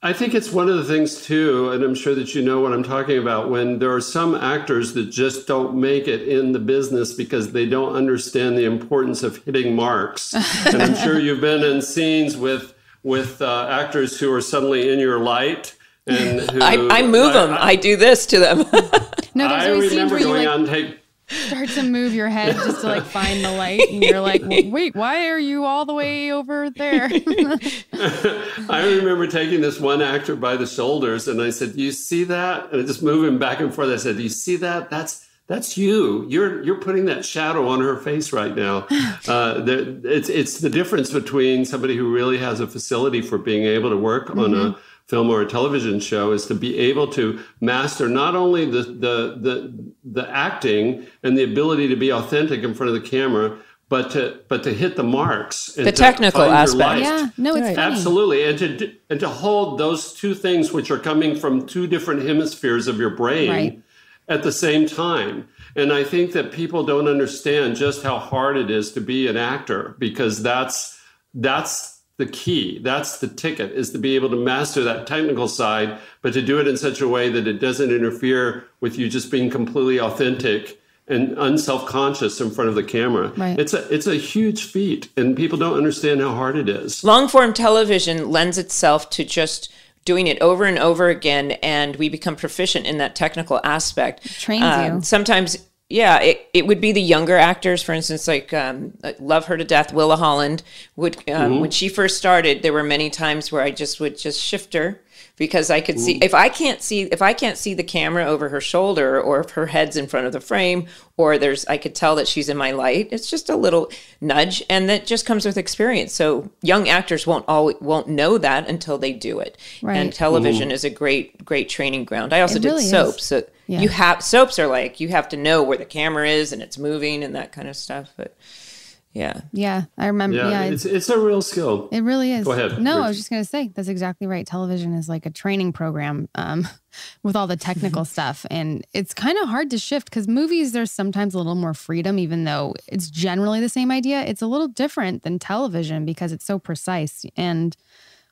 I think it's one of the things too, and I'm sure that you know what I'm talking about. When there are some actors that just don't make it in the business because they don't understand the importance of hitting marks, and I'm sure you've been in scenes with with uh, actors who are suddenly in your light. And who, I, I move I, them. I, I, do this to them. no, there's always scenes where you like, on take start to move your head just to like find the light and you're like wait why are you all the way over there? I remember taking this one actor by the shoulders and i said do you see that? And i just move him back and forth. I said do you see that? That's that's you. You're you're putting that shadow on her face right now. Uh, the, it's it's the difference between somebody who really has a facility for being able to work mm-hmm. on a mm-hmm film or a television show is to be able to master not only the the the, the acting and the ability to be authentic in front of the camera but to but to hit the marks the technical aspect. yeah no it's right. absolutely. And to and to hold those two things which are coming from two different hemispheres of your brain right. at the same time. And i think that people don't understand just how hard it is to be an actor because that's that's the key. That's the ticket is to be able to master that technical side, but to do it in such a way that it doesn't interfere with you just being completely authentic and unself-conscious in front of the camera. Right. It's a it's a huge feat and people don't understand how hard it is. Long form television lends itself to just doing it over and over again and we become proficient in that technical aspect. It trains uh, you. Sometimes yeah, it, it would be the younger actors, for instance, like um, love her to death. Willa Holland would um, mm-hmm. when she first started. There were many times where I just would just shift her because I could Ooh. see if I can't see if I can't see the camera over her shoulder or if her head's in front of the frame or there's I could tell that she's in my light. It's just a little nudge, and that just comes with experience. So young actors won't always won't know that until they do it. Right. And television Ooh. is a great great training ground. I also it did really soaps. So yeah. You have soaps are like you have to know where the camera is and it's moving and that kind of stuff. But yeah, yeah, I remember. Yeah, yeah it's, it's a real skill. It really is. Go ahead. No, Rach. I was just gonna say that's exactly right. Television is like a training program um, with all the technical stuff, and it's kind of hard to shift because movies there's sometimes a little more freedom, even though it's generally the same idea. It's a little different than television because it's so precise and.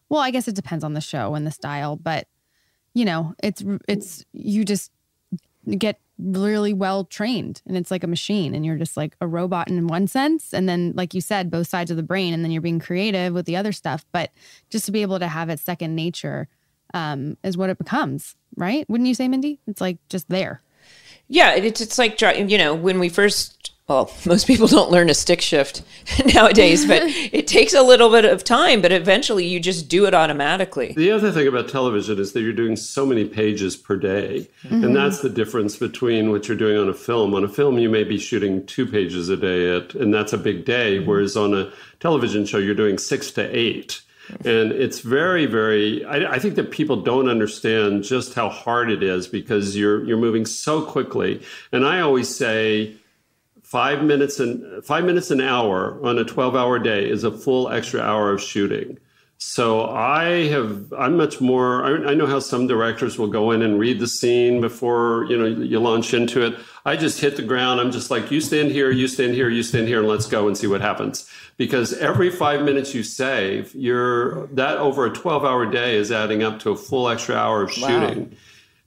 Well, I guess it depends on the show and the style, but you know, it's it's you just get really well trained and it's like a machine and you're just like a robot in one sense and then like you said both sides of the brain and then you're being creative with the other stuff. But just to be able to have it second nature um, is what it becomes right? Wouldn't you say mindy? It's like just there. Yeah it's, it's like you know when we first well, most people don't learn a stick shift nowadays, but it takes a little bit of time, but eventually you just do it automatically. The other thing about television is that you're doing so many pages per day. Mm-hmm. And that's the difference between what you're doing on a film. On a film, you may be shooting two pages a day, at, and that's a big day. Mm-hmm. Whereas on a television show, you're doing six to eight. And it's very, very. I, I, think that people don't understand just how hard it is because you're you're moving so quickly. And I always say, five minutes and five minutes an hour on a 12 hour day is a full extra hour of shooting. So I have, I'm much more, I, I, know how some directors will go in and read the scene before, you know, you launch into it. I just hit the ground. I'm just like, you stand here, you stand here, you stand here, and let's go and see what happens. Because every five minutes you save, you're, that over a 12 hour day is adding up to a full extra hour of shooting. Wow.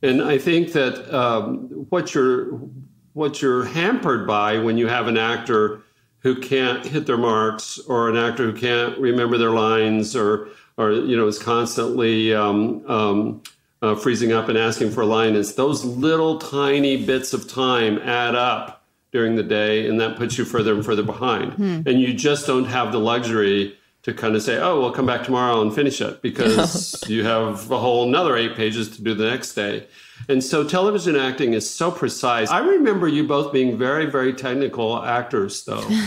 And I think that um, what you're, what you're hampered by when you have an actor who can't hit their marks or an actor who can't remember their lines or or you know is constantly um, um, uh, freezing up and asking for a line is those little tiny bits of time add up during the day and that puts you further and further behind hmm. and you just don't have the luxury to kind of say oh we'll come back tomorrow and finish it because you have a whole another eight pages to do the next day and so television acting is so precise. I remember you both being very, very technical actors, though.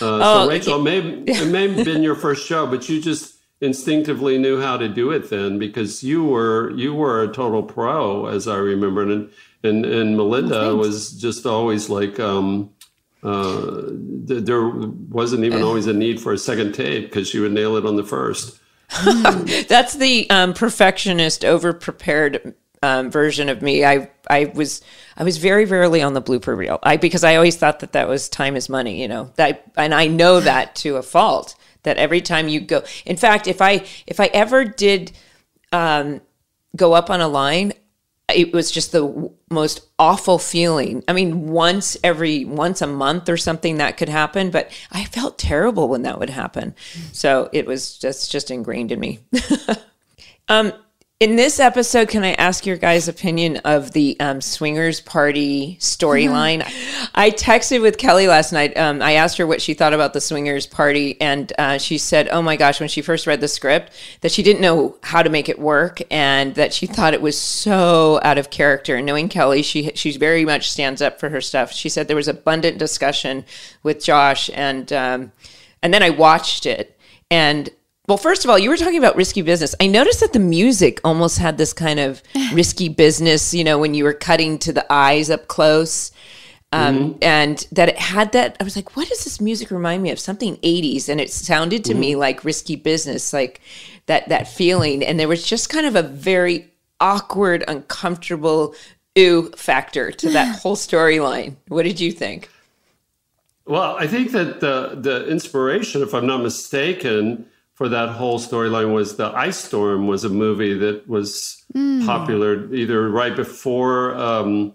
Uh, oh, so Rachel, it may, it may have been your first show, but you just instinctively knew how to do it then because you were you were a total pro, as I remember, and and and Melinda was just always like um, uh, th- there wasn't even always a need for a second tape because she would nail it on the first. That's the um, perfectionist, over prepared um, version of me. I I was I was very rarely on the blooper reel. I because I always thought that that was time is money. You know that, and I know that to a fault. That every time you go, in fact, if I if I ever did um, go up on a line, it was just the most awful feeling. I mean, once every once a month or something that could happen, but I felt terrible when that would happen. So it was just just ingrained in me. um, in this episode, can I ask your guys' opinion of the um, swingers party storyline? Mm-hmm. I texted with Kelly last night. Um, I asked her what she thought about the swingers party, and uh, she said, "Oh my gosh!" When she first read the script, that she didn't know how to make it work, and that she thought it was so out of character. And knowing Kelly, she she very much stands up for her stuff. She said there was abundant discussion with Josh, and um, and then I watched it, and well, first of all, you were talking about risky business. I noticed that the music almost had this kind of risky business, you know, when you were cutting to the eyes up close. Um, mm-hmm. And that it had that, I was like, what does this music remind me of? Something 80s. And it sounded to mm-hmm. me like risky business, like that, that feeling. And there was just kind of a very awkward, uncomfortable ooh factor to that whole storyline. What did you think? Well, I think that the the inspiration, if I'm not mistaken, for that whole storyline was the Ice Storm was a movie that was mm. popular either right before um,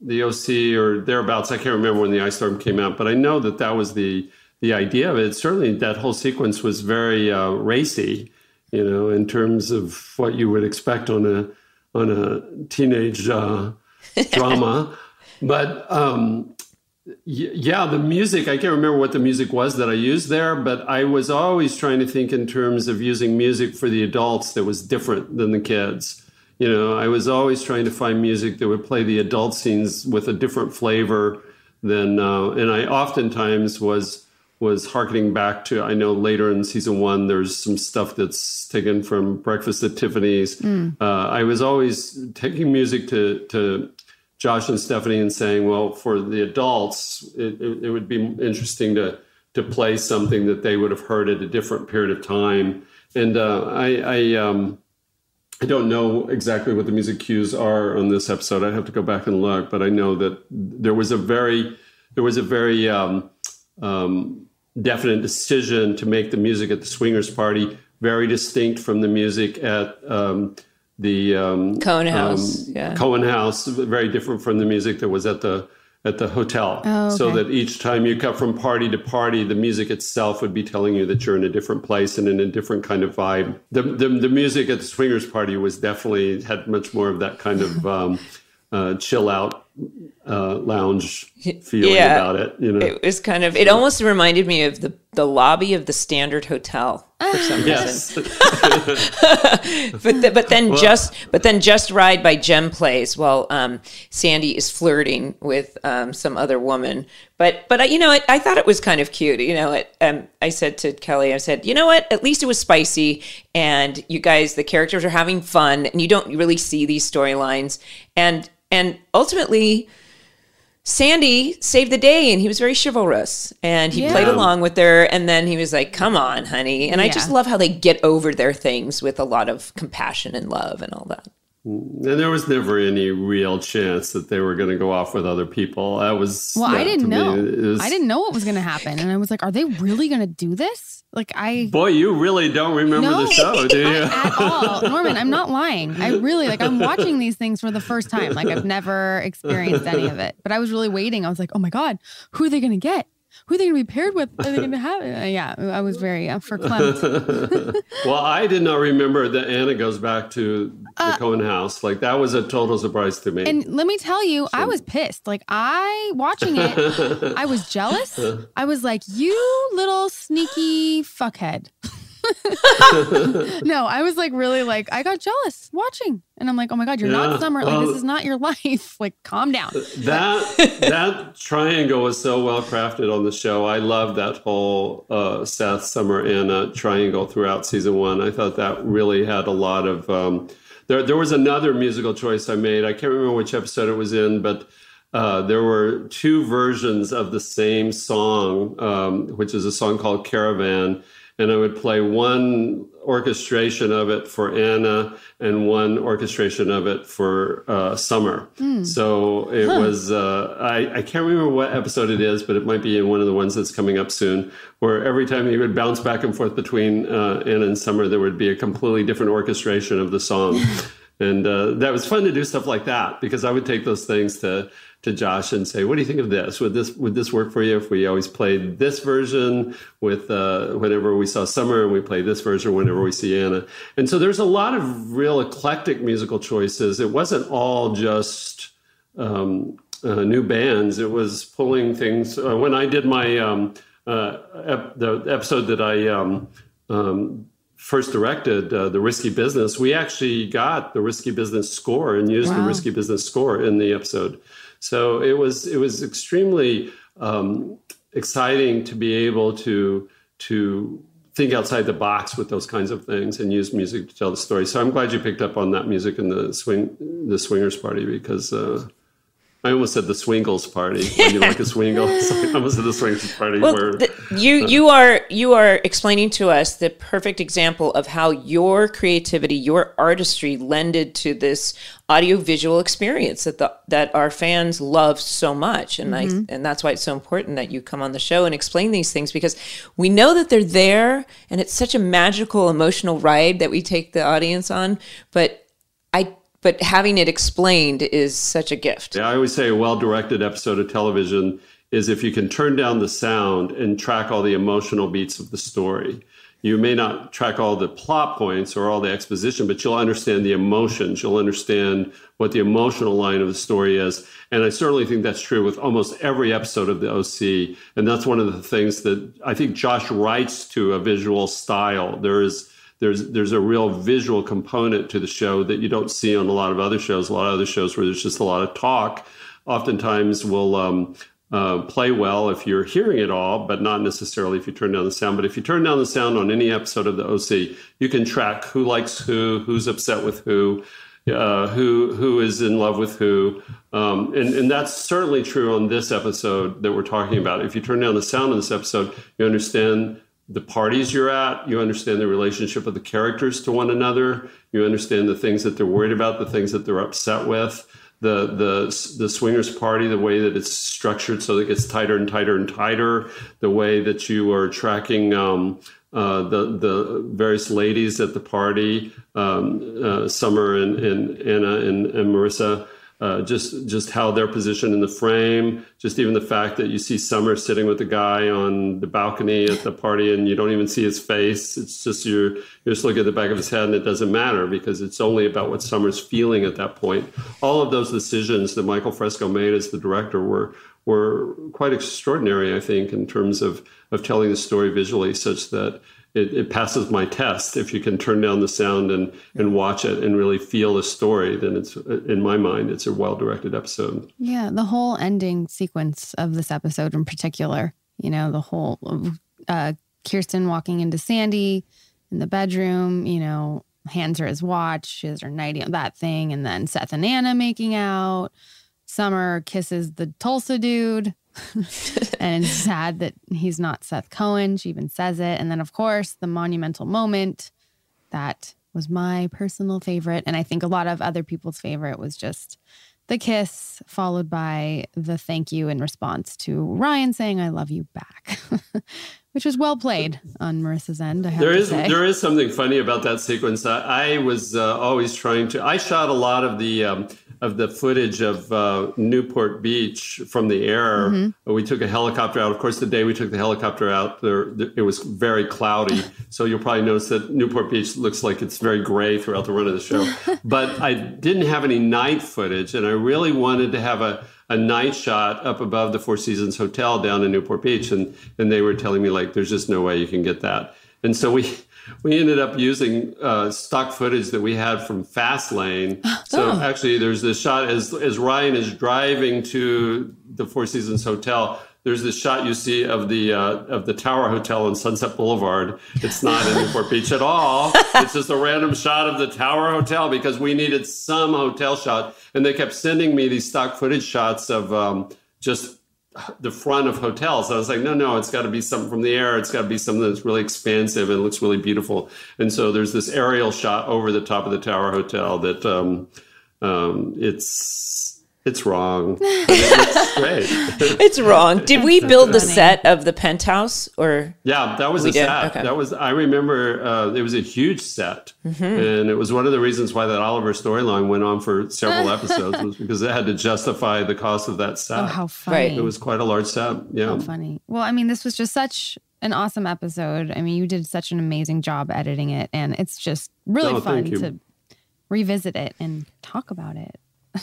the OC or thereabouts. I can't remember when the Ice Storm came out, but I know that that was the the idea of it. Certainly, that whole sequence was very uh, racy, you know, in terms of what you would expect on a on a teenage uh, drama. But um, yeah, the music, I can't remember what the music was that I used there, but I was always trying to think in terms of using music for the adults that was different than the kids. You know, I was always trying to find music that would play the adult scenes with a different flavor than, uh, and I oftentimes was was harkening back to I know later in season one there's some stuff that's taken from Breakfast at Tiffany's. Mm. Uh, I was always taking music to to Josh and Stephanie and saying, well, for the adults, it, it, it, would be interesting to to play something that they would have heard at a different period of time. And uh, I I, um, I don't know exactly what the music cues are on this episode. I have to go back and look, but I know that there was a very there was a very um, um, definite decision to make the music at the swingers party very distinct from the music at um, the um, Cohen um, House. Um, yeah. Cohen House, very different from the music that was at the at the hotel. Oh, okay. So that each time you cut from party to party, the music itself would be telling you that you're in a different place and in a different kind of vibe. The the, the music at the swingers party was definitely had much more of that kind of um, uh, chill out uh, lounge feeling yeah, about it. You know, it was kind of. It almost reminded me of the the lobby of the Standard Hotel for some yes. reason. but the, but then well, just but then just ride by Jem plays while um, Sandy is flirting with um, some other woman. But but I, you know I, I thought it was kind of cute. You know, it, um, I said to Kelly, I said, you know what? At least it was spicy, and you guys, the characters are having fun, and you don't really see these storylines and and ultimately, Sandy saved the day and he was very chivalrous and he yeah. played along with her. And then he was like, come on, honey. And yeah. I just love how they get over their things with a lot of compassion and love and all that. And there was never any real chance that they were going to go off with other people. That was well, I didn't know. Was, I didn't know what was going to happen, and I was like, "Are they really going to do this?" Like, I boy, you really don't remember no, the show, do you? at all, Norman. I'm not lying. I really like. I'm watching these things for the first time. Like, I've never experienced any of it, but I was really waiting. I was like, "Oh my god, who are they going to get?" Who are they going to be paired with? Are they going to have? Uh, yeah, I was very uh, verklempt. well, I did not remember that Anna goes back to the uh, Cohen house. Like that was a total surprise to me. And let me tell you, so. I was pissed. Like I watching it, I was jealous. I was like, "You little sneaky fuckhead." no, I was like really like I got jealous watching, and I'm like, oh my god, you're yeah, not summer. Like this is not your life. Like calm down. That that triangle was so well crafted on the show. I love that whole uh, Seth, Summer, Anna triangle throughout season one. I thought that really had a lot of. Um, there, there was another musical choice I made. I can't remember which episode it was in, but uh, there were two versions of the same song, um, which is a song called Caravan. And I would play one orchestration of it for Anna and one orchestration of it for uh, Summer. Mm. So it huh. was, uh, I, I can't remember what episode it is, but it might be in one of the ones that's coming up soon, where every time he would bounce back and forth between uh, Anna and Summer, there would be a completely different orchestration of the song. and uh, that was fun to do stuff like that because I would take those things to to Josh and say, "What do you think of this? Would this would this work for you if we always played this version with uh, whenever we saw Summer and we play this version whenever we see Anna?" And so there's a lot of real eclectic musical choices. It wasn't all just um, uh, new bands. It was pulling things. Uh, when I did my um, uh, ep- the episode that I um, um first directed uh, the risky business we actually got the risky business score and used wow. the risky business score in the episode so it was it was extremely um, exciting to be able to to think outside the box with those kinds of things and use music to tell the story. So I'm glad you picked up on that music in the swing the swingers party because uh, I almost said the Swingles party. When you like a Swingle, I almost said the Swingles party. Well, where, the, you you are you are explaining to us the perfect example of how your creativity, your artistry, lended to this audiovisual experience that the, that our fans love so much, and mm-hmm. I and that's why it's so important that you come on the show and explain these things because we know that they're there, and it's such a magical emotional ride that we take the audience on, but I but having it explained is such a gift. Yeah, I always say a well directed episode of television is if you can turn down the sound and track all the emotional beats of the story. You may not track all the plot points or all the exposition, but you'll understand the emotions. You'll understand what the emotional line of the story is. And I certainly think that's true with almost every episode of the OC. And that's one of the things that I think Josh writes to a visual style. There is there's there's a real visual component to the show that you don't see on a lot of other shows. A lot of other shows where there's just a lot of talk, oftentimes will um, uh, play well if you're hearing it all, but not necessarily if you turn down the sound. But if you turn down the sound on any episode of the OC, you can track who likes who, who's upset with who. Uh, who who is in love with who, um, and and that's certainly true on this episode that we're talking about. If you turn down the sound on this episode, you understand the parties you're at. You understand the relationship of the characters to one another. You understand the things that they're worried about, the things that they're upset with. The the the swingers party, the way that it's structured so that it gets tighter and tighter and tighter. The way that you are tracking um, uh, the the various ladies at the party, um, uh, Summer and, and Anna and, and Marissa uh, just just how they're positioned in the frame, just even the fact that you see Summer sitting with the guy on the balcony at the party and you don't even see his face. It's just you're you're just looking at the back of his head and it doesn't matter because it's only about what Summer's feeling at that point. All of those decisions that Michael Fresco made as the director were were quite extraordinary, I think, in terms of of telling the story visually, such that it, it, passes my test. If you can turn down the sound and, and watch it and really feel the story, then it's, in my mind, it's a well directed episode. Yeah, the whole ending sequence of this episode in particular, you know, the whole uh, Kirsten walking into Sandy in the bedroom, you know, hands her his watch, she has her nightie, that thing, and then Seth and Anna making out. Summer kisses the Tulsa dude. and sad that he's not Seth Cohen. She even says it. And then, of course, the monumental moment that was my personal favorite. And I think a lot of other people's favorite was just the kiss, followed by the thank you in response to Ryan saying, I love you back. Which was well played on Marissa's end. there is there is something funny about that sequence. I, I was uh, always trying to. I shot a lot of the um, of the footage of uh, Newport Beach from the air. Mm-hmm. We took a helicopter out. Of course, the day we took the helicopter out, there, it was very cloudy. so you'll probably notice that Newport Beach looks like it's very gray throughout the run of the show. but I didn't have any night footage, and I really wanted to have a a night shot up above the Four Seasons Hotel down in Newport Beach, and and they were telling me like, there's just no way you can get that. And so we we ended up using uh, stock footage that we had from Fastlane. So oh. actually, there's this shot as as Ryan is driving to the Four Seasons Hotel. There's this shot you see of the uh, of the Tower Hotel on Sunset Boulevard. It's not in Newport Beach at all. It's just a random shot of the Tower Hotel because we needed some hotel shot, and they kept sending me these stock footage shots of um, just the front of hotels. I was like, no, no, it's got to be something from the air. It's got to be something that's really expansive and looks really beautiful. And so there's this aerial shot over the top of the Tower Hotel that um, um, it's it's wrong. it's great. it's wrong. Did we build the set of the penthouse or? Yeah, that was a did? set. Okay. That was. I remember uh, it was a huge set, mm-hmm. and it was one of the reasons why that Oliver storyline went on for several episodes was because it had to justify the cost of that set. Oh, how funny! Right. It was quite a large set. Yeah, how funny. Well, I mean, this was just such an awesome episode. I mean, you did such an amazing job editing it, and it's just really oh, fun to revisit it and talk about it.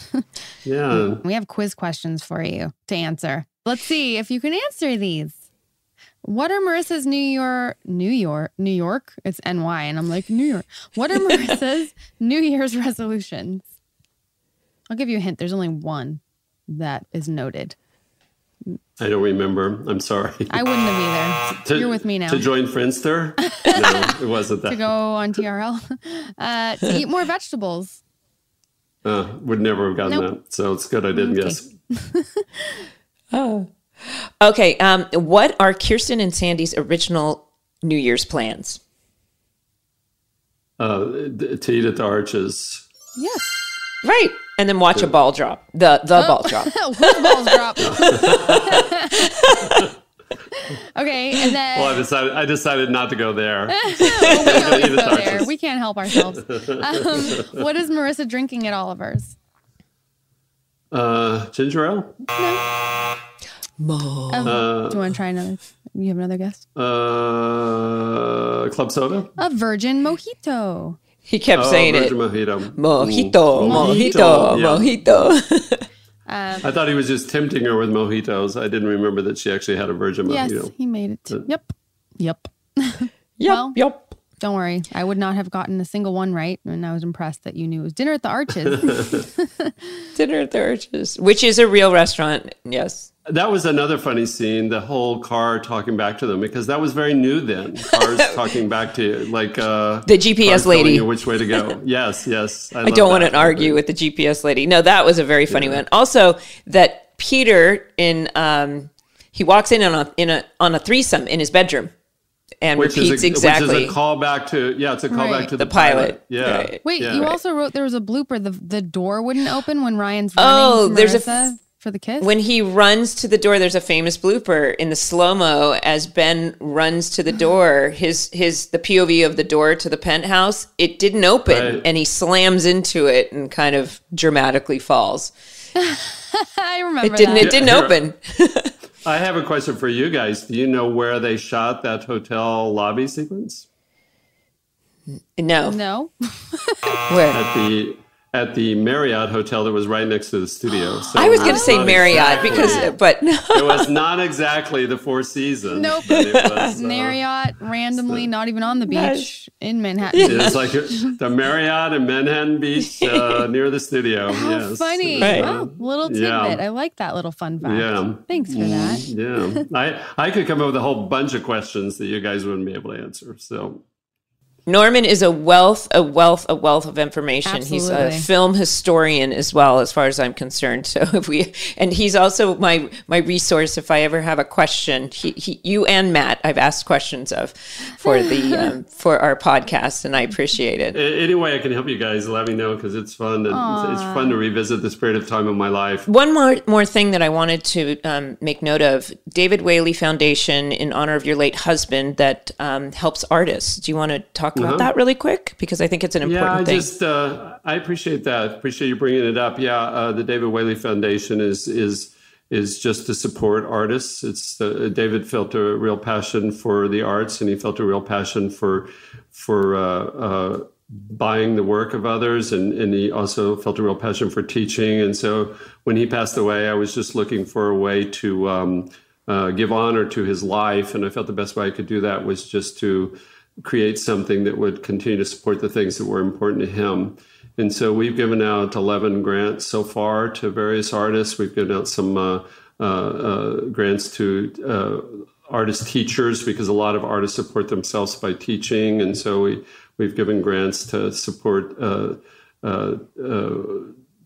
yeah. We have quiz questions for you to answer. Let's see if you can answer these. What are Marissa's New York, New York, New York? It's NY, and I'm like, New York. What are Marissa's New Year's resolutions? I'll give you a hint. There's only one that is noted. I don't remember. I'm sorry. I wouldn't have either. to, You're with me now. To join Friendster? no, it wasn't that. to go on TRL. Uh, to eat more vegetables. Uh, would never have gotten nope. that. So it's good I didn't okay. guess. oh. Okay. Um, what are Kirsten and Sandy's original New Year's plans? Uh, to eat at the Arches. Yes. Right. And then watch yeah. a ball drop. The the oh. ball drop. Whose balls drop? okay, and then well, I decided I decided not to go there. well, we, go there. we can't help ourselves. Um, what is Marissa drinking at Oliver's? Uh, ginger ale. No. Um, uh, do you want to try another? You have another guess? Uh, club soda. A virgin mojito. He kept oh, saying it. Mojito. Mojito. Mojito. Mojito. mojito. Um, I thought he was just tempting her with mojitos. I didn't remember that she actually had a virgin yes, mojito. he made it. But, yep. Yep. yep. well, yep. Don't worry. I would not have gotten a single one right. And I was impressed that you knew it was Dinner at the Arches. Dinner at the Arches, which is a real restaurant. Yes. That was another funny scene, the whole car talking back to them, because that was very new then. Cars talking back to you, like uh, the GPS lady. which way to go. Yes, yes. I, I don't want to argue with the GPS lady. No, that was a very funny yeah. one. Also, that Peter in um, he walks in on a in a on a threesome in his bedroom and which repeats a, exactly. Which is a callback to yeah, it's a callback right. to the, the pilot. pilot. Yeah. Right. Wait, yeah. you also wrote there was a blooper. The the door wouldn't open when Ryan's oh, there's a f- for the kiss. When he runs to the door, there's a famous blooper in the slow mo as Ben runs to the door. His his the POV of the door to the penthouse. It didn't open, right. and he slams into it and kind of dramatically falls. I remember. It didn't. That. It didn't yeah, open. I have a question for you guys. Do you know where they shot that hotel lobby sequence? No. No. where? At the at the Marriott hotel that was right next to the studio. So I was going to say Marriott exactly, because, but no. it was not exactly the Four Seasons. Nope. Was, uh, Marriott randomly, so, not even on the beach in Manhattan. It's like the Marriott in Manhattan Beach uh, near the studio. How yes. funny! Right. Wow, little tidbit. Yeah. I like that little fun fact. Yeah. Thanks for that. Yeah, I I could come up with a whole bunch of questions that you guys wouldn't be able to answer. So Norman is a wealth, a wealth, a wealth of information. Absolutely. He's a film historian as well, as far as I'm concerned. So if we, and he's also my my resource if I ever have a question. He, he you and Matt, I've asked questions of for the um, for our podcast, and I appreciate it. Any way I can help you guys, let me know because it's fun and it's, it's, fun to revisit this period of time in my life. One more more thing that I wanted to um, make note of: David Whaley Foundation in honor of your late husband that um, helps artists. Do you want to talk? About uh-huh. that really quick because I think it's an important yeah, I thing. just uh, I appreciate that. Appreciate you bringing it up. Yeah, uh, the David Whaley Foundation is is is just to support artists. It's uh, David felt a real passion for the arts, and he felt a real passion for for uh, uh, buying the work of others, and and he also felt a real passion for teaching. And so when he passed away, I was just looking for a way to. Um, uh, give honor to his life, and I felt the best way I could do that was just to create something that would continue to support the things that were important to him. And so we've given out 11 grants so far to various artists. We've given out some uh, uh, uh grants to uh, artist teachers because a lot of artists support themselves by teaching, and so we we've given grants to support uh,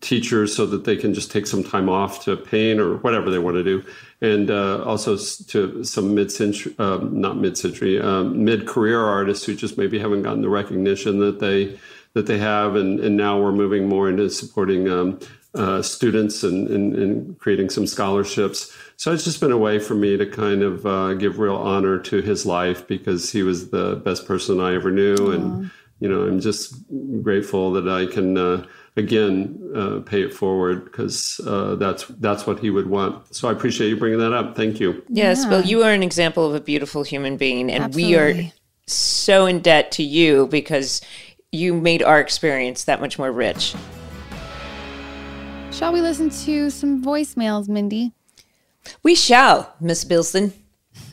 teachers so that they can just take some time off to paint or whatever they want to do, and uh, also to some mid-century, um, not mid-century, um, mid-career artists who just maybe haven't gotten the recognition that they that they have, and, and now we're moving more into supporting um, uh, students and, and, and, creating some scholarships. So it's just been a way for me to kind of uh, give real honor to his life because he was the best person I ever knew, Aww. and you know I'm just grateful that I can uh, again uh, pay it forward because uh, that's that's what he would want. So I appreciate you bringing that up. Thank you. Yes, yeah. well, you are an example of a beautiful human being, and Absolutely. we are so in debt to you because you made our experience that much more rich. Shall we listen to some voicemails, Mindy? We shall, Miss Bilson.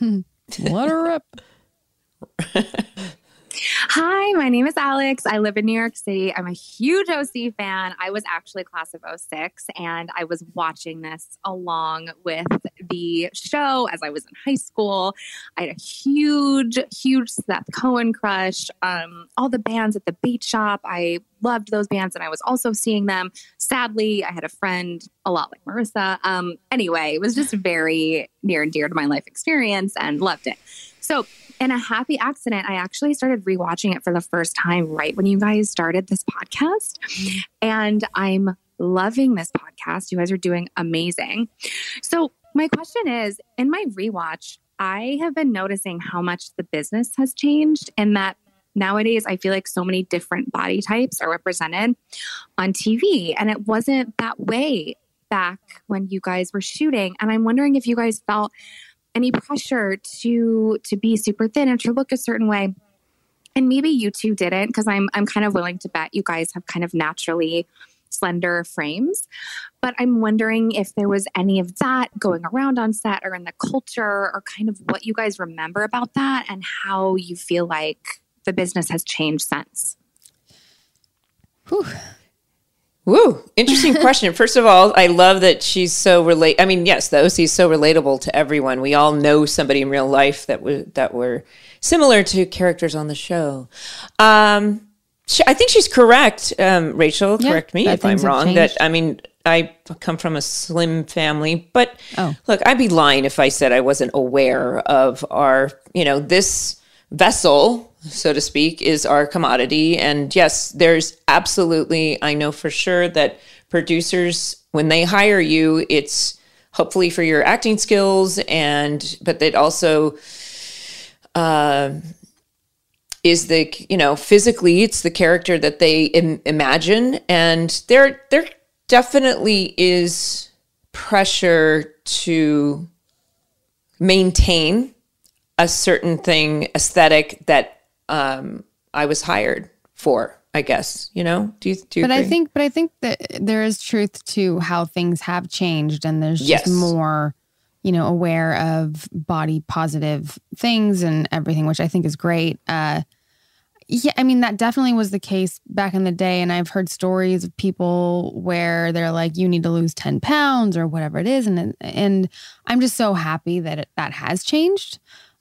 Let her rip. Hi, my name is Alex. I live in New York City. I'm a huge OC fan. I was actually class of 06 and I was watching this along with the show as I was in high school. I had a huge, huge Seth Cohen crush. Um, all the bands at the bait shop, I loved those bands and I was also seeing them. Sadly, I had a friend a lot like Marissa. Um, anyway, it was just very near and dear to my life experience and loved it. So in a happy accident, I actually started rewatching it for the first time right when you guys started this podcast. And I'm loving this podcast. You guys are doing amazing. So, my question is in my rewatch, I have been noticing how much the business has changed and that nowadays I feel like so many different body types are represented on TV. And it wasn't that way back when you guys were shooting. And I'm wondering if you guys felt any pressure to to be super thin and to look a certain way. And maybe you two didn't because i'm i'm kind of willing to bet you guys have kind of naturally slender frames. But i'm wondering if there was any of that going around on set or in the culture or kind of what you guys remember about that and how you feel like the business has changed since. Whew. Woo, interesting question. First of all, I love that she's so relate. I mean, yes, the OC is so relatable to everyone. We all know somebody in real life that were that were similar to characters on the show. Um, she, I think she's correct, um, Rachel. Yeah, correct me if I'm wrong. That I mean, I come from a slim family, but oh. look, I'd be lying if I said I wasn't aware of our, you know, this vessel so to speak, is our commodity. And yes, there's absolutely, I know for sure that producers, when they hire you, it's hopefully for your acting skills and, but that also, uh, is the you know physically it's the character that they Im- imagine and there there definitely is pressure to maintain a certain thing aesthetic that um, I was hired for. I guess you know. Do you? Do you but agree? I think, but I think that there is truth to how things have changed, and there's just yes. more, you know, aware of body positive things and everything, which I think is great. Uh, yeah, I mean that definitely was the case back in the day, and I've heard stories of people where they're like, "You need to lose ten pounds" or whatever it is, and and I'm just so happy that it, that has changed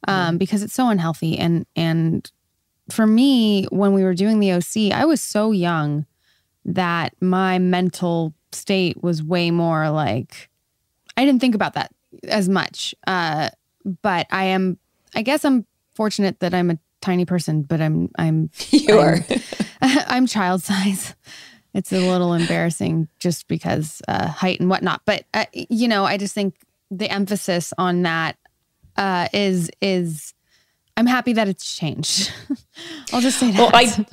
um, mm-hmm. because it's so unhealthy and and for me, when we were doing the OC, I was so young that my mental state was way more like I didn't think about that as much. Uh, but I am, I guess I'm fortunate that I'm a tiny person, but I'm, I'm, you I'm, are, I'm child size. It's a little embarrassing just because uh, height and whatnot. But uh, you know, I just think the emphasis on that uh, is is I'm happy that it's changed. I'll just say that. Well, I,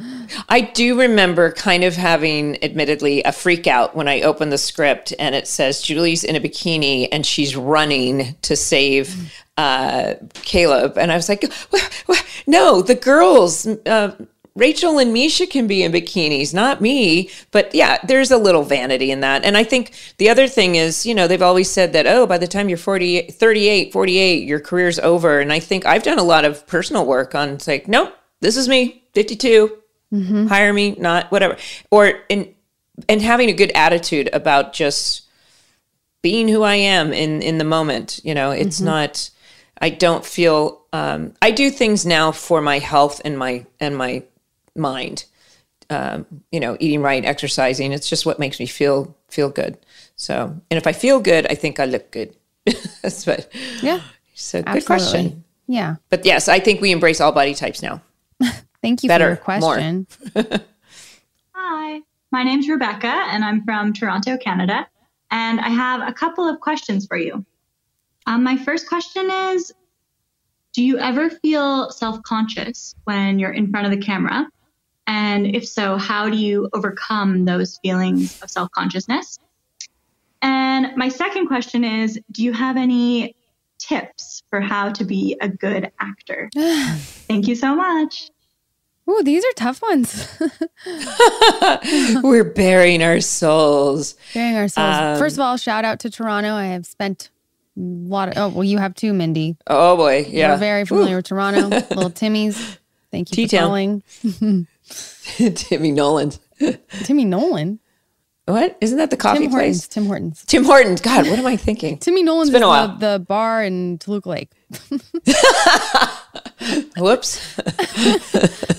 I do remember kind of having, admittedly, a freak out when I opened the script and it says Julie's in a bikini and she's running to save uh, Caleb. And I was like, no, the girls, uh, Rachel and Mischa can be in bikinis, not me. But yeah, there's a little vanity in that. And I think the other thing is, you know, they've always said that, oh, by the time you're 40, 38, 48, your career's over. And I think I've done a lot of personal work on it's like, nope, this is me, 52, mm-hmm. hire me, not whatever. Or in, and having a good attitude about just being who I am in in the moment. You know, it's mm-hmm. not. I don't feel. Um, I do things now for my health and my and my mind. Um, you know, eating right, exercising. It's just what makes me feel feel good. So, and if I feel good, I think I look good. That's but yeah, so good question. Yeah, but yes, I think we embrace all body types now. Thank you Better, for your question. Hi, my name's Rebecca, and I'm from Toronto, Canada. And I have a couple of questions for you. Um, my first question is Do you ever feel self conscious when you're in front of the camera? And if so, how do you overcome those feelings of self consciousness? And my second question is Do you have any tips for how to be a good actor? Thank you so much. Oh, these are tough ones. We're burying our souls. Bearing our souls. Um, First of all, shout out to Toronto. I have spent a lot of, oh, well, you have too, Mindy. Oh, boy. Yeah. We're very familiar Ooh. with Toronto. Little Timmy's. Thank you T-town. for calling. Timmy Nolan. Timmy Nolan? What? Isn't that the coffee Tim Hortons, place? Tim Hortons. Tim Hortons. God, what am I thinking? Timmy Nolan's been a while. The, the bar in Toluca Lake. Whoops.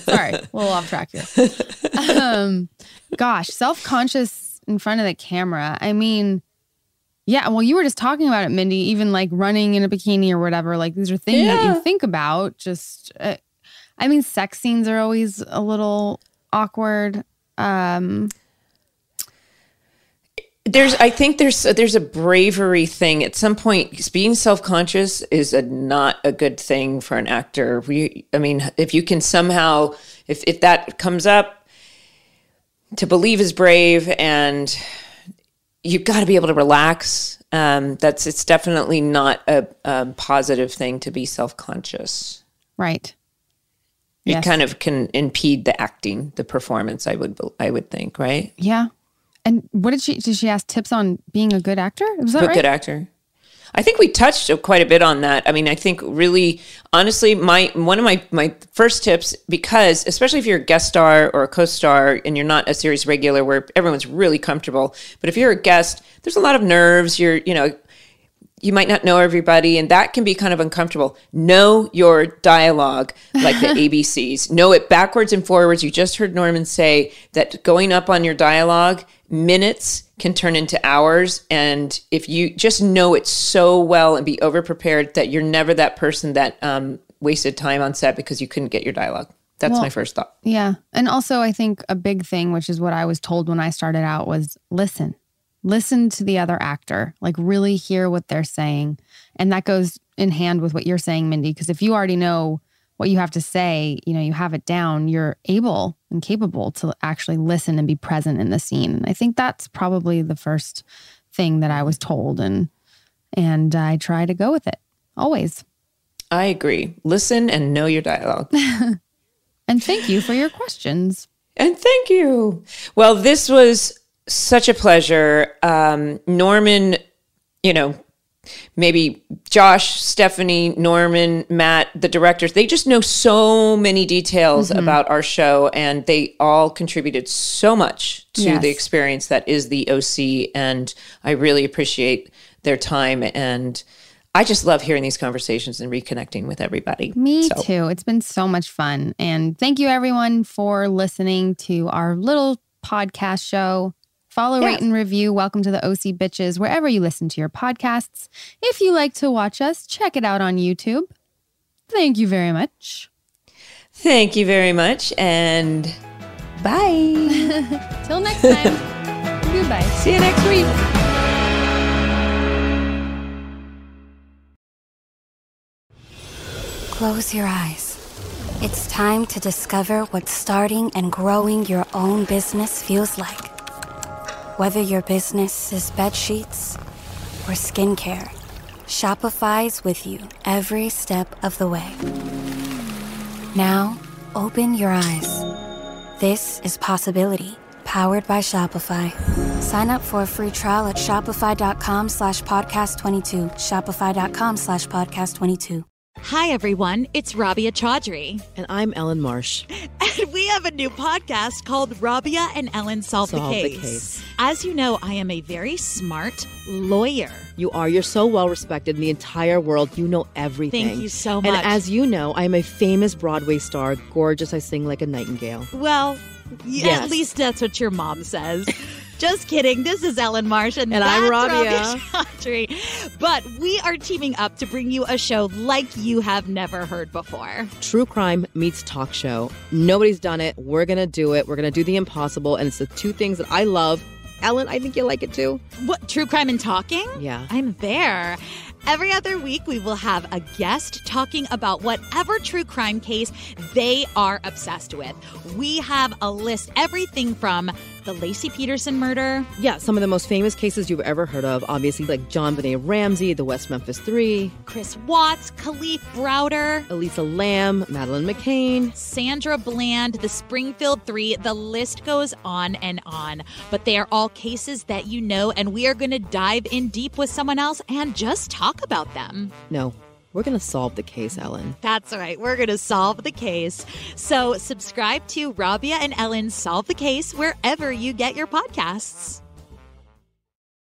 Sorry, a little off track here. Um, gosh, self conscious in front of the camera. I mean, yeah, well, you were just talking about it, Mindy, even like running in a bikini or whatever. Like, these are things yeah. that you think about. Just, uh, I mean, sex scenes are always a little awkward. Um, there's i think there's there's a bravery thing. At some point being self-conscious is a not a good thing for an actor. We i mean if you can somehow if if that comes up to believe is brave and you've got to be able to relax um, that's it's definitely not a, a positive thing to be self-conscious. Right it yes. kind of can impede the acting the performance i would i would think right yeah and what did she did she ask tips on being a good actor? Was that a right? good actor. I think we touched quite a bit on that. I mean, I think really, honestly, my one of my my first tips, because especially if you're a guest star or a co-star and you're not a series regular where everyone's really comfortable, but if you're a guest, there's a lot of nerves. You're, you know, you might not know everybody, and that can be kind of uncomfortable. Know your dialogue like the ABCs. Know it backwards and forwards. You just heard Norman say that going up on your dialogue, minutes can turn into hours. And if you just know it so well and be over prepared that you're never that person that um, wasted time on set because you couldn't get your dialogue. That's well, my first thought. Yeah. And also, I think a big thing, which is what I was told when I started out, was listen listen to the other actor, like really hear what they're saying. And that goes in hand with what you're saying, Mindy, because if you already know what you have to say, you know, you have it down, you're able and capable to actually listen and be present in the scene. And I think that's probably the first thing that I was told and and I try to go with it always. I agree. Listen and know your dialogue. and thank you for your questions. And thank you. Well, this was such a pleasure. Um, Norman, you know, maybe Josh, Stephanie, Norman, Matt, the directors, they just know so many details mm-hmm. about our show and they all contributed so much to yes. the experience that is the OC. And I really appreciate their time. And I just love hearing these conversations and reconnecting with everybody. Me so. too. It's been so much fun. And thank you, everyone, for listening to our little podcast show. Follow, yes. rate, and review. Welcome to the OC Bitches, wherever you listen to your podcasts. If you like to watch us, check it out on YouTube. Thank you very much. Thank you very much. And bye. Till next time. Goodbye. See you next week. Close your eyes. It's time to discover what starting and growing your own business feels like. Whether your business is bed sheets or skincare, Shopify's with you every step of the way. Now, open your eyes. This is Possibility, powered by Shopify. Sign up for a free trial at shopify.com slash podcast 22, shopify.com slash podcast 22. Hi, everyone. It's Rabia Chaudhry. And I'm Ellen Marsh. And we have a new podcast called Rabia and Ellen Solve, Solve the, the case. Case. As you know, I am a very smart lawyer. You are. You're so well respected in the entire world. You know everything. Thank you so much. And as you know, I'm a famous Broadway star. Gorgeous. I sing like a nightingale. Well, yes. at least that's what your mom says. Just kidding. This is Ellen Marsh, and, and I'm Rabia. Rabia But we are teaming up to bring you a show like you have never heard before. True crime meets talk show. Nobody's done it. We're gonna do it. We're gonna do the impossible, and it's the two things that I love. Ellen, I think you like it too. What true crime and talking? Yeah, I'm there. Every other week, we will have a guest talking about whatever true crime case they are obsessed with. We have a list, everything from the Laci Peterson murder. Yeah, some of the most famous cases you've ever heard of, obviously, like John JonBenét Ramsey, the West Memphis Three, Chris Watts, Kalief Browder, Elisa Lam, Madeleine McCann, Sandra Bland, the Springfield Three. The list goes on and on. But they are all cases that you know, and we are going to dive in deep with someone else and just talk about them. No, we're going to solve the case, Ellen. That's right. We're going to solve the case. So subscribe to Rabia and Ellen Solve the Case wherever you get your podcasts.